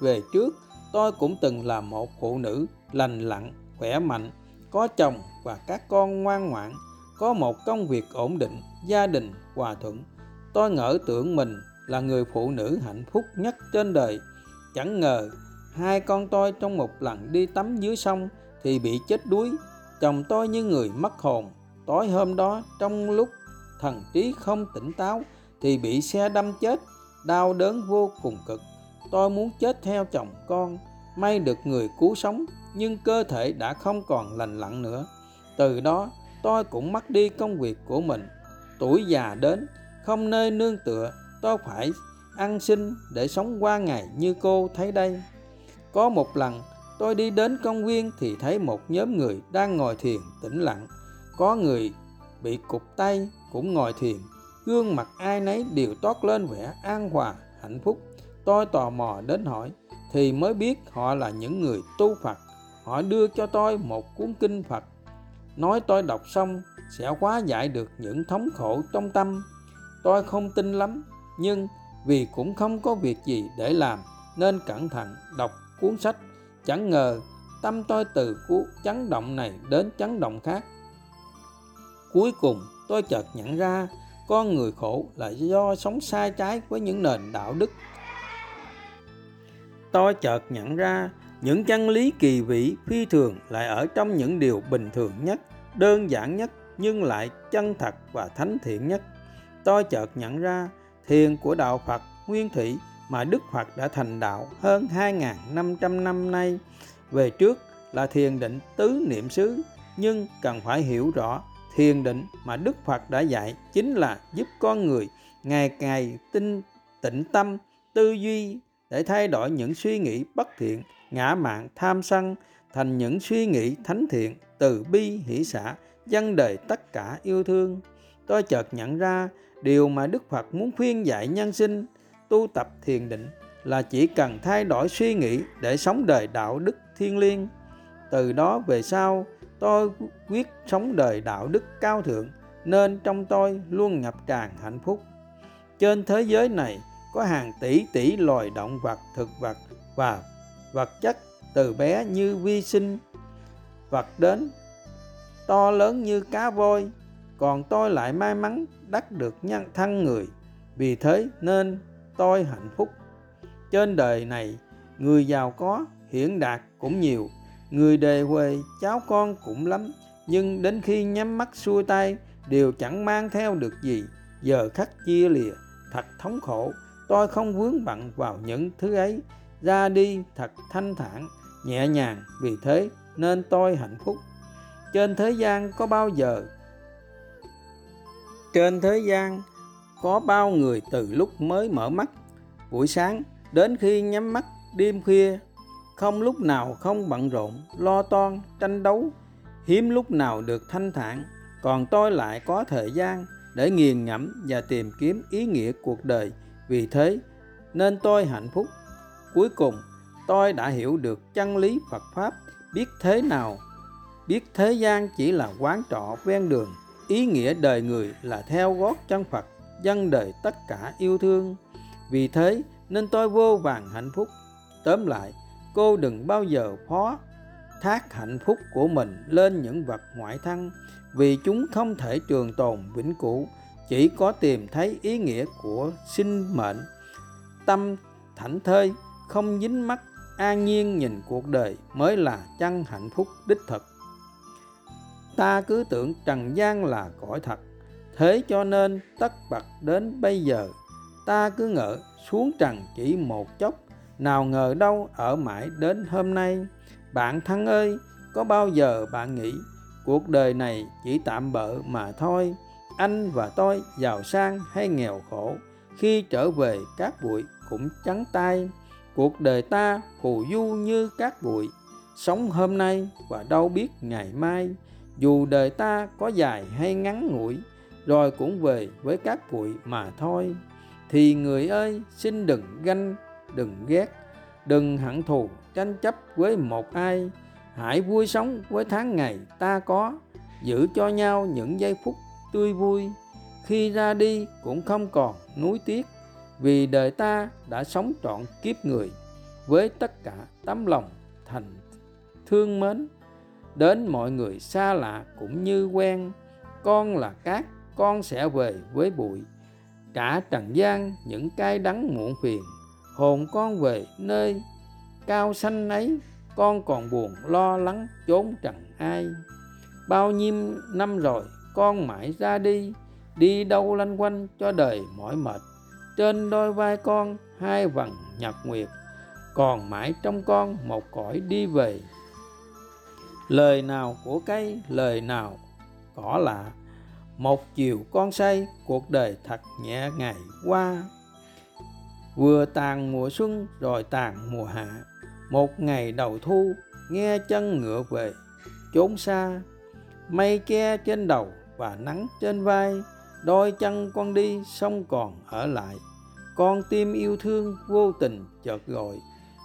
về trước, tôi cũng từng là một phụ nữ lành lặn, khỏe mạnh, có chồng và các con ngoan ngoãn có một công việc ổn định, gia đình hòa thuận. Tôi ngỡ tưởng mình là người phụ nữ hạnh phúc nhất trên đời. Chẳng ngờ, hai con tôi trong một lần đi tắm dưới sông thì bị chết đuối. Chồng tôi như người mất hồn. Tối hôm đó, trong lúc thần trí không tỉnh táo thì bị xe đâm chết, đau đớn vô cùng cực. Tôi muốn chết theo chồng con, may được người cứu sống, nhưng cơ thể đã không còn lành lặn nữa. Từ đó tôi cũng mất đi công việc của mình. Tuổi già đến, không nơi nương tựa, tôi phải ăn xin để sống qua ngày như cô thấy đây. Có một lần, tôi đi đến công viên thì thấy một nhóm người đang ngồi thiền tĩnh lặng. Có người bị cụt tay cũng ngồi thiền, gương mặt ai nấy đều toát lên vẻ an hòa, hạnh phúc. Tôi tò mò đến hỏi, thì mới biết họ là những người tu phật. Họ đưa cho tôi một cuốn kinh phật nói tôi đọc xong, sẽ hóa giải được những thống khổ trong tâm. Tôi không tin lắm, nhưng vì cũng không có việc gì để làm, nên cẩn thận đọc cuốn sách. Chẳng ngờ tâm tôi từ cuốn chấn động này đến chấn động khác. Cuối cùng, tôi chợt nhận ra con người khổ là do sống sai trái với những nền đạo đức. Tôi chợt nhận ra những chân lý kỳ vĩ, phi thường lại ở trong những điều bình thường nhất, đơn giản nhất, nhưng lại chân thật và thánh thiện nhất. Tôi chợt nhận ra, thiền của đạo phật nguyên thủy mà đức phật đã thành đạo hơn 2.500 năm nay. Về trước là thiền định tứ niệm xứ, nhưng cần phải hiểu rõ, thiền định mà đức phật đã dạy chính là giúp con người ngày ngày tinh tĩnh tâm, tư duy để thay đổi những suy nghĩ bất thiện ngã mạn tham sân thành những suy nghĩ thánh thiện, từ bi, hỷ xã dân đời tất cả yêu thương. Tôi chợt nhận ra điều mà đức phật muốn khuyên dạy nhân sinh, tu tập thiền định, là chỉ cần thay đổi suy nghĩ để sống đời đạo đức thiên liêng. Từ đó về sau, tôi quyết sống đời đạo đức cao thượng, nên trong tôi luôn ngập tràn hạnh phúc. Trên thế giới này, có hàng tỷ tỷ loài động vật, thực vật và vật chất từ bé như vi sinh, vật đến to lớn như cá voi, còn tôi lại may mắn đắc được nhân thân người, vì thế nên tôi hạnh phúc. Trên đời này, người giàu có hiển đạt cũng nhiều, người đề huề cháu con cũng lắm, nhưng đến khi nhắm mắt xuôi tay đều chẳng mang theo được gì. Giờ khắc chia lìa, thật thống khổ, tôi không vướng bận vào những thứ ấy ra đi thật thanh thản, nhẹ nhàng vì thế nên tôi hạnh phúc. Trên thế gian có bao giờ? Trên thế gian có bao người từ lúc mới mở mắt, buổi sáng đến khi nhắm mắt, đêm khuya không lúc nào không bận rộn, lo toan, tranh đấu. Hiếm lúc nào được thanh thản, còn tôi lại có thời gian để nghiền ngẫm và tìm kiếm ý nghĩa cuộc đời. Vì thế nên tôi hạnh phúc cuối cùng, tôi đã hiểu được chân lý phật pháp biết thế nào. Biết thế gian chỉ là quán trọ ven đường, ý nghĩa đời người là theo gót chân phật dân đời tất cả yêu thương. Vì thế nên tôi vô vàng hạnh phúc. Tóm lại, cô đừng bao giờ phó thác hạnh phúc của mình lên những vật ngoại thân, vì chúng không thể trường tồn vĩnh cửu, chỉ có tìm thấy ý nghĩa của sinh mệnh tâm thảnh thơi không dính mắt, an nhiên nhìn cuộc đời mới là chân hạnh phúc đích thực. Ta cứ tưởng trần gian là cõi thật thế cho nên tất bật đến bây giờ. Ta cứ ngỡ xuống trần chỉ một chốc nào ngờ đâu ở mãi đến hôm nay. Bạn thân ơi có bao giờ bạn nghĩ cuộc đời này chỉ tạm bợ mà thôi? Anh và tôi giàu sang hay nghèo khổ khi trở về các bụi cũng trắng tay cuộc đời ta phù du như cát bụi, sống hôm nay và đâu biết ngày mai. Dù đời ta có dài hay ngắn ngủi, rồi cũng về với cát bụi mà thôi. Thì người ơi, xin đừng ganh, đừng ghét. Đừng hận thù, tranh chấp với một ai. Hãy vui sống với tháng ngày ta có, giữ cho nhau những giây phút tươi vui. Khi ra đi cũng không còn nuối tiếc vì đời ta đã sống trọn kiếp người với tất cả tấm lòng thành thương mến. Đến mọi người xa lạ cũng như quen, con là cát, con sẽ về với bụi. Cả trần gian, những cái đắng muộn phiền, hồn con về nơi cao xanh ấy, con còn buồn lo lắng trốn trần ai. Bao nhiêu năm rồi, con mãi ra đi đi đâu lanh quanh cho đời mỏi mệt trên đôi vai con, hai vầng nhật nguyệt, còn mãi trong con một cõi đi về. Lời nào của cây, lời nào cỏ lạ, một chiều con say, cuộc đời thật nhẹ ngày qua. Vừa tàn mùa xuân rồi tàn mùa hạ, một ngày đầu thu, nghe chân ngựa về, chốn xa, mây che trên đầu và nắng trên vai đôi chân con đi xong còn ở lại. Con tim yêu thương, vô tình chợt gọi.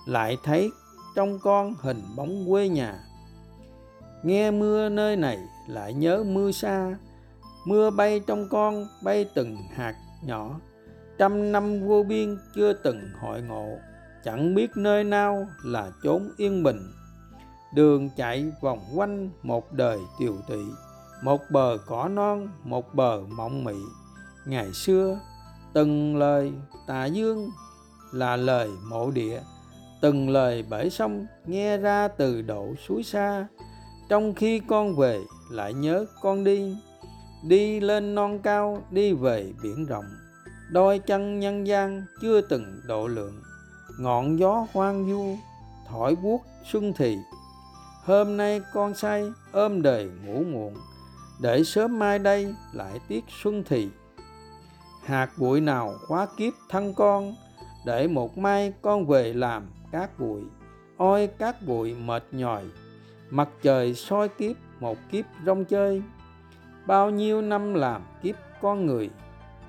Lại thấy trong con hình bóng quê nhà. Nghe mưa nơi này, lại nhớ mưa xa. Mưa bay trong con, bay từng hạt nhỏ. Trăm năm vô biên chưa từng hội ngộ. Chẳng biết nơi nào là chốn yên bình. Đường chạy vòng quanh một đời tiều tụy một bờ cỏ non, một bờ mộng mị. Ngày xưa, từng lời tà dương là lời mộ địa. Từng lời bể sông nghe ra từ độ suối xa. Trong khi con về lại nhớ con đi. Đi lên non cao, đi về biển rộng. Đôi chân nhân gian chưa từng độ lượng. Ngọn gió hoang du thổi buốt xuân thì hôm nay con say, ôm đời ngủ muộn để sớm mai đây lại tiết xuân thì. Hạt bụi nào khóa kiếp thân con, để một mai con về làm cát bụi. Ôi cát bụi mệt nhòi, mặt trời soi kiếp một kiếp rong chơi. Bao nhiêu năm làm kiếp con người,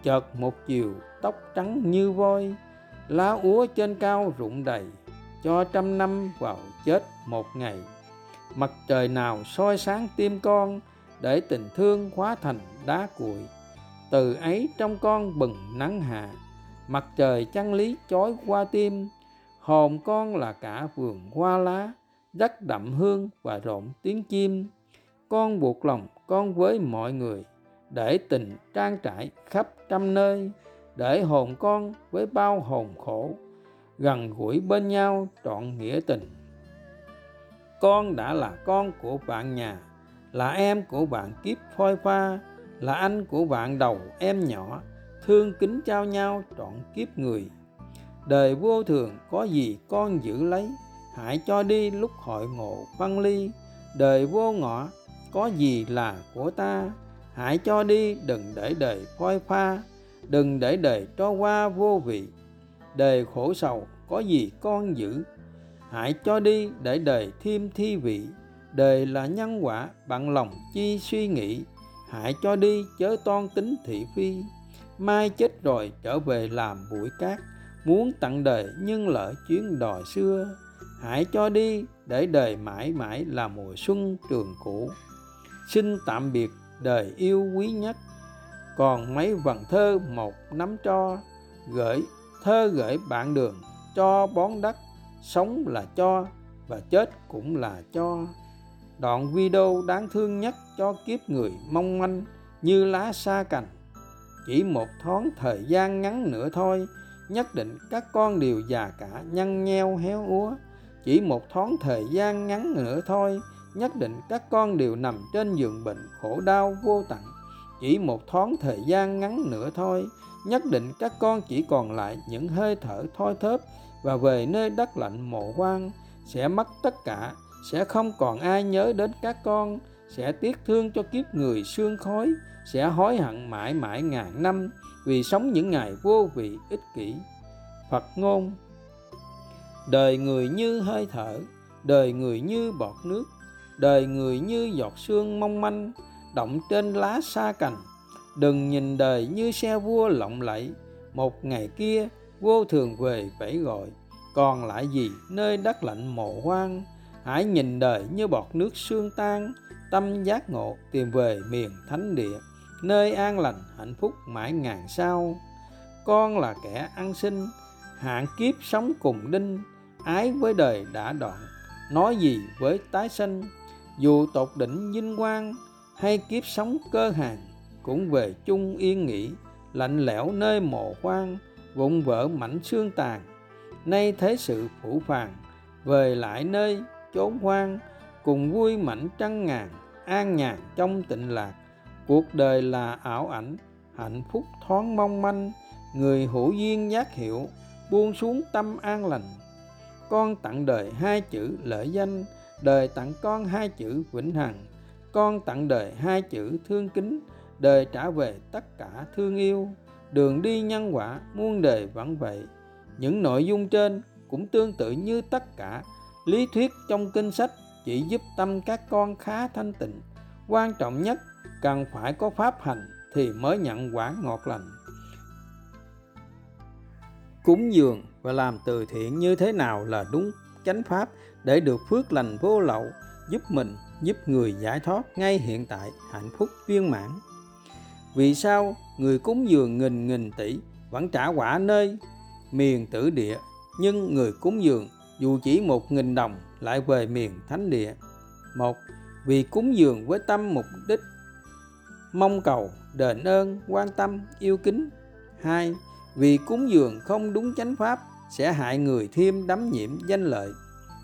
chợt một chiều tóc trắng như voi. Lá úa trên cao rụng đầy, cho trăm năm vào chết một ngày. Mặt trời nào soi sáng tim con để tình thương hóa thành đá cuội. Từ ấy trong con bừng nắng hạ, mặt trời chân lý chói qua tim. Hồn con là cả vườn hoa lá rất đậm hương và rộn tiếng chim. Con buộc lòng con với mọi người, để tình trang trải khắp trăm nơi, để hồn con với bao hồn khổ, gần gũi bên nhau trọn nghĩa tình. Con đã là con của bạn nhà là em của bạn kiếp phôi pha, là anh của bạn đầu em nhỏ, thương kính trao nhau trọn kiếp người. Đời vô thường có gì con giữ lấy, hãy cho đi lúc hội ngộ phân ly. Đời vô ngõ có gì là của ta, hãy cho đi đừng để đời phôi pha, đừng để đời cho qua vô vị. Đời khổ sầu có gì con giữ, hãy cho đi để đời thêm thi vị đời là nhân quả, bạn lòng chi suy nghĩ. Hãy cho đi, chớ toan tính thị phi. Mai chết rồi, trở về làm bụi cát. Muốn tặng đời, nhưng lỡ chuyến đò xưa. Hãy cho đi, để đời mãi mãi là mùa xuân trường cũ. Xin tạm biệt, đời yêu quý nhất. Còn mấy vần thơ một nắm cho gửi, thơ gửi bạn đường, cho bón đất sống là cho, và chết cũng là cho đoạn video đáng thương nhất cho kiếp người mong manh như lá xa cành. Chỉ một thoáng thời gian ngắn nữa thôi, nhất định các con đều già cả, nhăn nheo, héo úa. Chỉ một thoáng thời gian ngắn nữa thôi, nhất định các con đều nằm trên giường bệnh khổ đau vô tận. Chỉ một thoáng thời gian ngắn nữa thôi, nhất định các con chỉ còn lại những hơi thở thoi thóp và về nơi đất lạnh mộ hoang, sẽ mất tất cả sẽ không còn ai nhớ đến các con. Sẽ tiếc thương cho kiếp người xương khói. Sẽ hối hận mãi mãi ngàn năm. Vì sống những ngày vô vị ích kỷ. Phật ngôn. Đời người như hơi thở. Đời người như bọt nước. Đời người như giọt sương mong manh. Động trên lá xa cành. Đừng nhìn đời như xe vua lộng lẫy. Một ngày kia, vô thường về vẫy gọi. Còn lại gì nơi đất lạnh mộ hoang? Hãy nhìn đời như bọt nước sương tan, tâm giác ngộ tìm về miền thánh địa, nơi an lành, hạnh phúc mãi ngàn sau. Con là kẻ ăn sinh hạn kiếp sống cùng đinh, ái với đời đã đoạn, nói gì với tái sinh? Dù tột đỉnh vinh quang hay kiếp sống cơ hàng, cũng về chung yên nghỉ, lạnh lẽo nơi mộ quan vụn vỡ mảnh xương tàn. Nay thế sự phủ phàng, về lại nơi chốn hoang, cùng vui mảnh trăng ngàn, an nhàn trong tịnh lạc. Cuộc đời là ảo ảnh, hạnh phúc thoáng mong manh. Người hữu duyên giác hiệu buông xuống tâm an lành. Con tặng đời hai chữ lợi danh, đời tặng con hai chữ vĩnh hằng. Con tặng đời hai chữ thương kính, đời trả về tất cả thương yêu. Đường đi nhân quả, muôn đời vẫn vậy. Những nội dung trên cũng tương tự như tất cả lý thuyết trong kinh sách chỉ giúp tâm các con khá thanh tịnh. Quan trọng nhất, cần phải có pháp hành thì mới nhận quả ngọt lành. Cúng dường và làm từ thiện như thế nào là đúng chánh pháp để được phước lành vô lậu, giúp mình, giúp người giải thoát ngay hiện tại hạnh phúc viên mãn. Vì sao người cúng dường nghìn nghìn tỷ vẫn trả quả nơi miền tử địa, nhưng người cúng dường dù chỉ một nghìn đồng lại về miền thánh địa. Một, vì cúng dường với tâm mục đích, mong cầu, đền ơn, quan tâm, yêu kính. Hai, vì cúng dường không đúng chánh pháp sẽ hại người thêm đắm nhiễm danh lợi.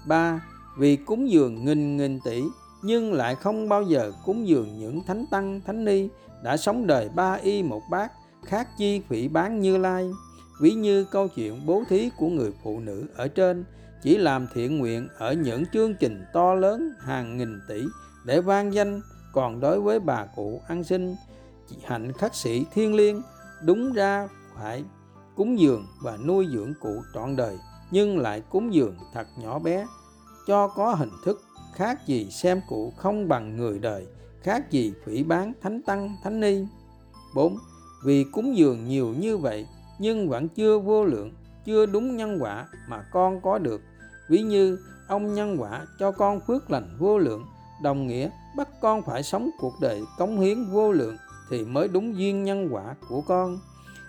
Ba, vì cúng dường nghìn nghìn tỷ nhưng lại không bao giờ cúng dường những thánh tăng, thánh ni đã sống đời ba y một bát khác chi phỉ bán như lai. Ví như câu chuyện bố thí của người phụ nữ ở trên chỉ làm thiện nguyện ở những chương trình to lớn hàng nghìn tỷ để vang danh còn đối với bà cụ ăn sinh hạnh khắc sĩ thiên liêng đúng ra phải cúng dường và nuôi dưỡng cụ trọn đời nhưng lại cúng dường thật nhỏ bé cho có hình thức khác gì xem cụ không bằng người đời khác gì phỉ bán thánh tăng thánh ni 4. Vì cúng dường nhiều như vậy nhưng vẫn chưa vô lượng, chưa đúng nhân quả mà con có được. Ví như ông nhân quả cho con phước lành vô lượng, đồng nghĩa bắt con phải sống cuộc đời cống hiến vô lượng thì mới đúng duyên nhân quả của con.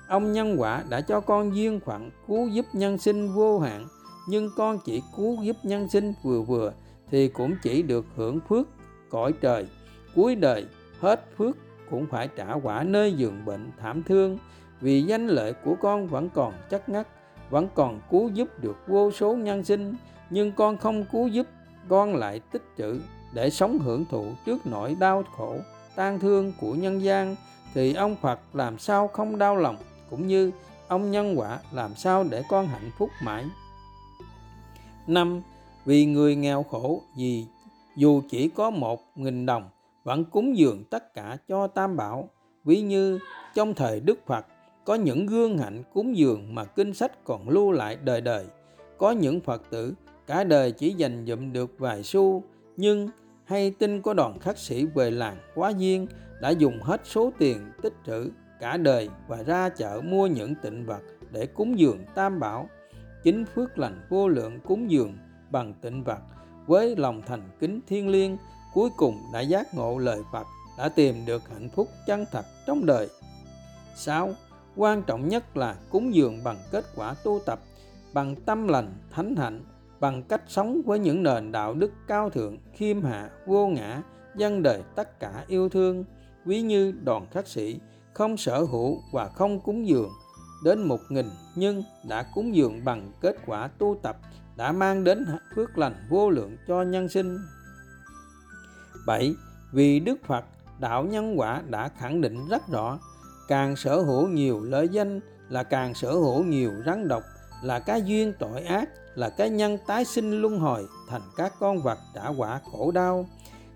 Ông nhân quả đã cho con duyên phận cứu giúp nhân sinh vô hạn, nhưng con chỉ cứu giúp nhân sinh vừa vừa thì cũng chỉ được hưởng phước cõi trời cuối đời hết phước cũng phải trả quả nơi giường bệnh thảm thương vì danh lợi của con vẫn còn chắc ngắt vẫn còn cứu giúp được vô số nhân sinh nhưng con không cứu giúp, con lại tích trữ để sống hưởng thụ trước nỗi đau khổ tan thương của nhân gian. Thì ông Phật làm sao không đau lòng, cũng như ông nhân quả làm sao để con hạnh phúc mãi? Năm, vì người nghèo khổ, vì dù chỉ có một nghìn đồng, vẫn cúng dường tất cả cho tam bảo. Ví như trong thời đức phật, có những gương hạnh cúng dường mà kinh sách còn lưu lại đời đời. Có những phật tử cả đời chỉ dành dụm được vài xu, nhưng hay tin có đoàn khắc sĩ về làng quá duyên đã dùng hết số tiền tích trữ cả đời và ra chợ mua những tịnh vật để cúng dường tam bảo chính phước lành vô lượng cúng dường bằng tịnh vật với lòng thành kính thiên liêng, cuối cùng đã giác ngộ lời Phật, đã tìm được hạnh phúc chân thật trong đời 6. Quan trọng nhất là cúng dường bằng kết quả tu tập, bằng tâm lành thánh hạnh bằng cách sống với những nền đạo đức cao thượng, khiêm hạ, vô ngã dân đời tất cả yêu thương quý như đoàn khắc sĩ, không sở hữu và không cúng dường, đến một nghìn nhưng đã cúng dường bằng kết quả tu tập, đã mang đến phước lành vô lượng cho nhân sinh 7. Vì Đức Phật, đạo nhân quả đã khẳng định rất rõ, càng sở hữu nhiều lợi danh là càng sở hữu nhiều rắn độc là cái duyên tội ác, là cái nhân tái sinh luân hồi, thành các con vật trả quả khổ đau.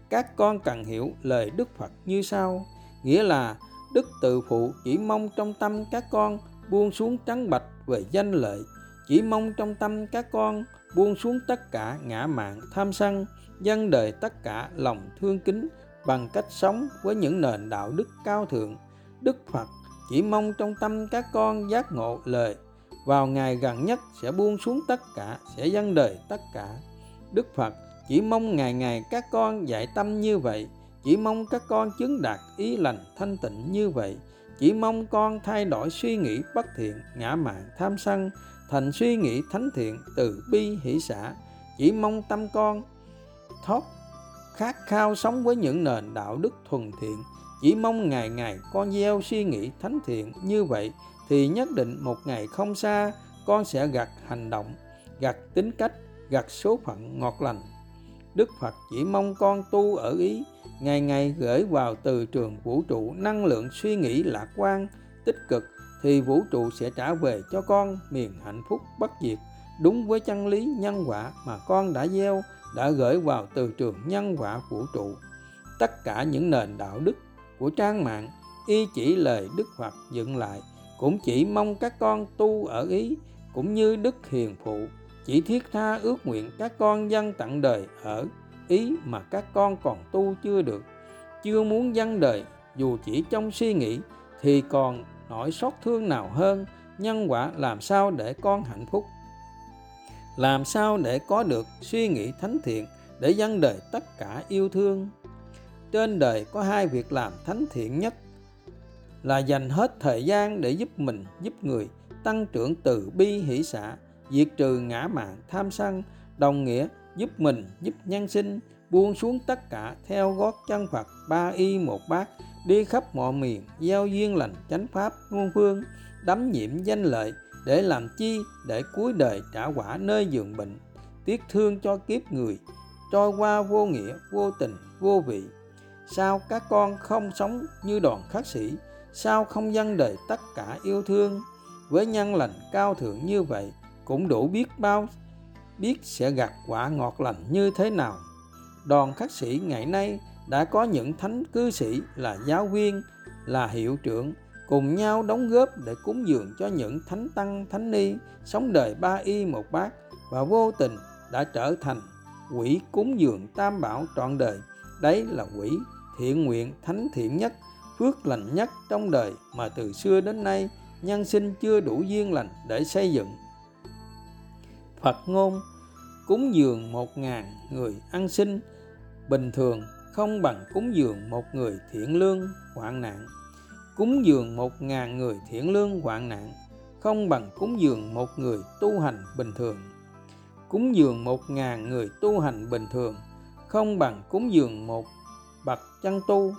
Các con cần hiểu lời đức phật như sau. Nghĩa là, đức tự phụ chỉ mong trong tâm các con buông xuống trắng bạch về danh lợi, chỉ mong trong tâm các con buông xuống tất cả ngã mạn tham sân dân đời tất cả lòng thương kính bằng cách sống với những nền đạo đức cao thượng. Đức phật chỉ mong trong tâm các con giác ngộ lời vào ngày gần nhất sẽ buông xuống tất cả, sẽ dâng đời tất cả. Đức phật chỉ mong ngày ngày các con dạy tâm như vậy, chỉ mong các con chứng đạt ý lành thanh tịnh như vậy, chỉ mong con thay đổi suy nghĩ bất thiện, ngã mạn tham sân, thành suy nghĩ thánh thiện từ bi hỷ xã chỉ mong tâm con thoát khát khao sống với những nền đạo đức thuần thiện, chỉ mong ngày ngày con gieo suy nghĩ thánh thiện như vậy thì nhất định một ngày không xa, con sẽ gặt hành động, gặt tính cách, gặt số phận ngọt lành. Đức phật chỉ mong con tu ở ý, ngày ngày gửi vào từ trường vũ trụ năng lượng suy nghĩ lạc quan, tích cực, thì vũ trụ sẽ trả về cho con miền hạnh phúc bất diệt, đúng với chân lý nhân quả mà con đã gieo, đã gửi vào từ trường nhân quả vũ trụ. Tất cả những nền đạo đức của trang mạng, y chỉ lời đức phật dựng lại cũng chỉ mong các con tu ở ý cũng như đức hiền phụ, chỉ thiết tha ước nguyện các con dân tặng đời ở ý mà các con còn tu chưa được. Chưa muốn dân đời, dù chỉ trong suy nghĩ, thì còn nỗi xót thương nào hơn nhân quả làm sao để con hạnh phúc? Làm sao để có được suy nghĩ thánh thiện để dân đời tất cả yêu thương? Trên đời có hai việc làm thánh thiện nhất là dành hết thời gian để giúp mình, giúp người, tăng trưởng từ bi hỷ xã diệt trừ ngã mạn tham sân, đồng nghĩa giúp mình, giúp nhân sinh, buông xuống tất cả theo gót chân Phật, ba y một bát, đi khắp mọi miền giao duyên lành, chánh pháp muôn phương, đắm nhiễm danh lợi, để làm chi? Để cuối đời trả quả nơi giường bệnh, tiếc thương cho kiếp người, trôi qua vô nghĩa, vô tình, vô vị. Sao các con không sống như đoàn khắc sĩ? Sao không dâng đời tất cả yêu thương? Với nhân lành cao thượng như vậy, cũng đủ biết bao, biết sẽ gặt quả ngọt lành như thế nào. Đoàn khắc sĩ ngày nay đã có những thánh cư sĩ là giáo viên, là hiệu trưởng, cùng nhau đóng góp để cúng dường cho những thánh tăng, thánh ni sống đời ba y một bát và vô tình đã trở thành quỷ cúng dường tam bảo trọn đời. Đấy là quỷ thiện nguyện thánh thiện nhất phước lành nhất trong đời mà từ xưa đến nay nhân sinh chưa đủ duyên lành để xây dựng. Phật ngôn, cúng dường một ngàn người ăn sinh bình thường không bằng cúng dường một người thiện lương hoạn nạn. Cúng dường một ngàn người thiện lương hoạn nạn không bằng cúng dường một người tu hành bình thường. Cúng dường một ngàn người tu hành bình thường không bằng cúng dường một bậc chân tu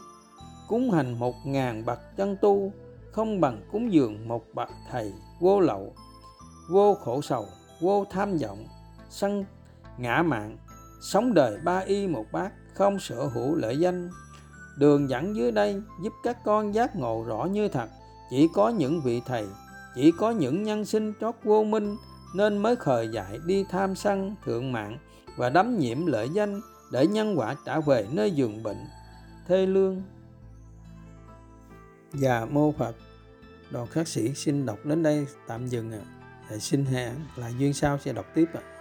cúng hành một ngàn bậc chân tu, không bằng cúng dường một bậc thầy vô lậu, vô khổ sầu, vô tham vọng, sân, ngã mạng, sống đời ba y một bát, không sở hữu lợi danh. Đường dẫn dưới đây giúp các con giác ngộ rõ như thật, chỉ có những vị thầy, chỉ có những nhân sinh trót vô minh nên mới khởi dại đi tham sân thượng mạng và đắm nhiễm lợi danh để nhân quả trả về nơi giường bệnh. Thê lương và mô phật đoàn khắc sĩ xin đọc đến đây tạm dừng ạ à. xin hẹn là duyên sau sẽ đọc tiếp ạ à.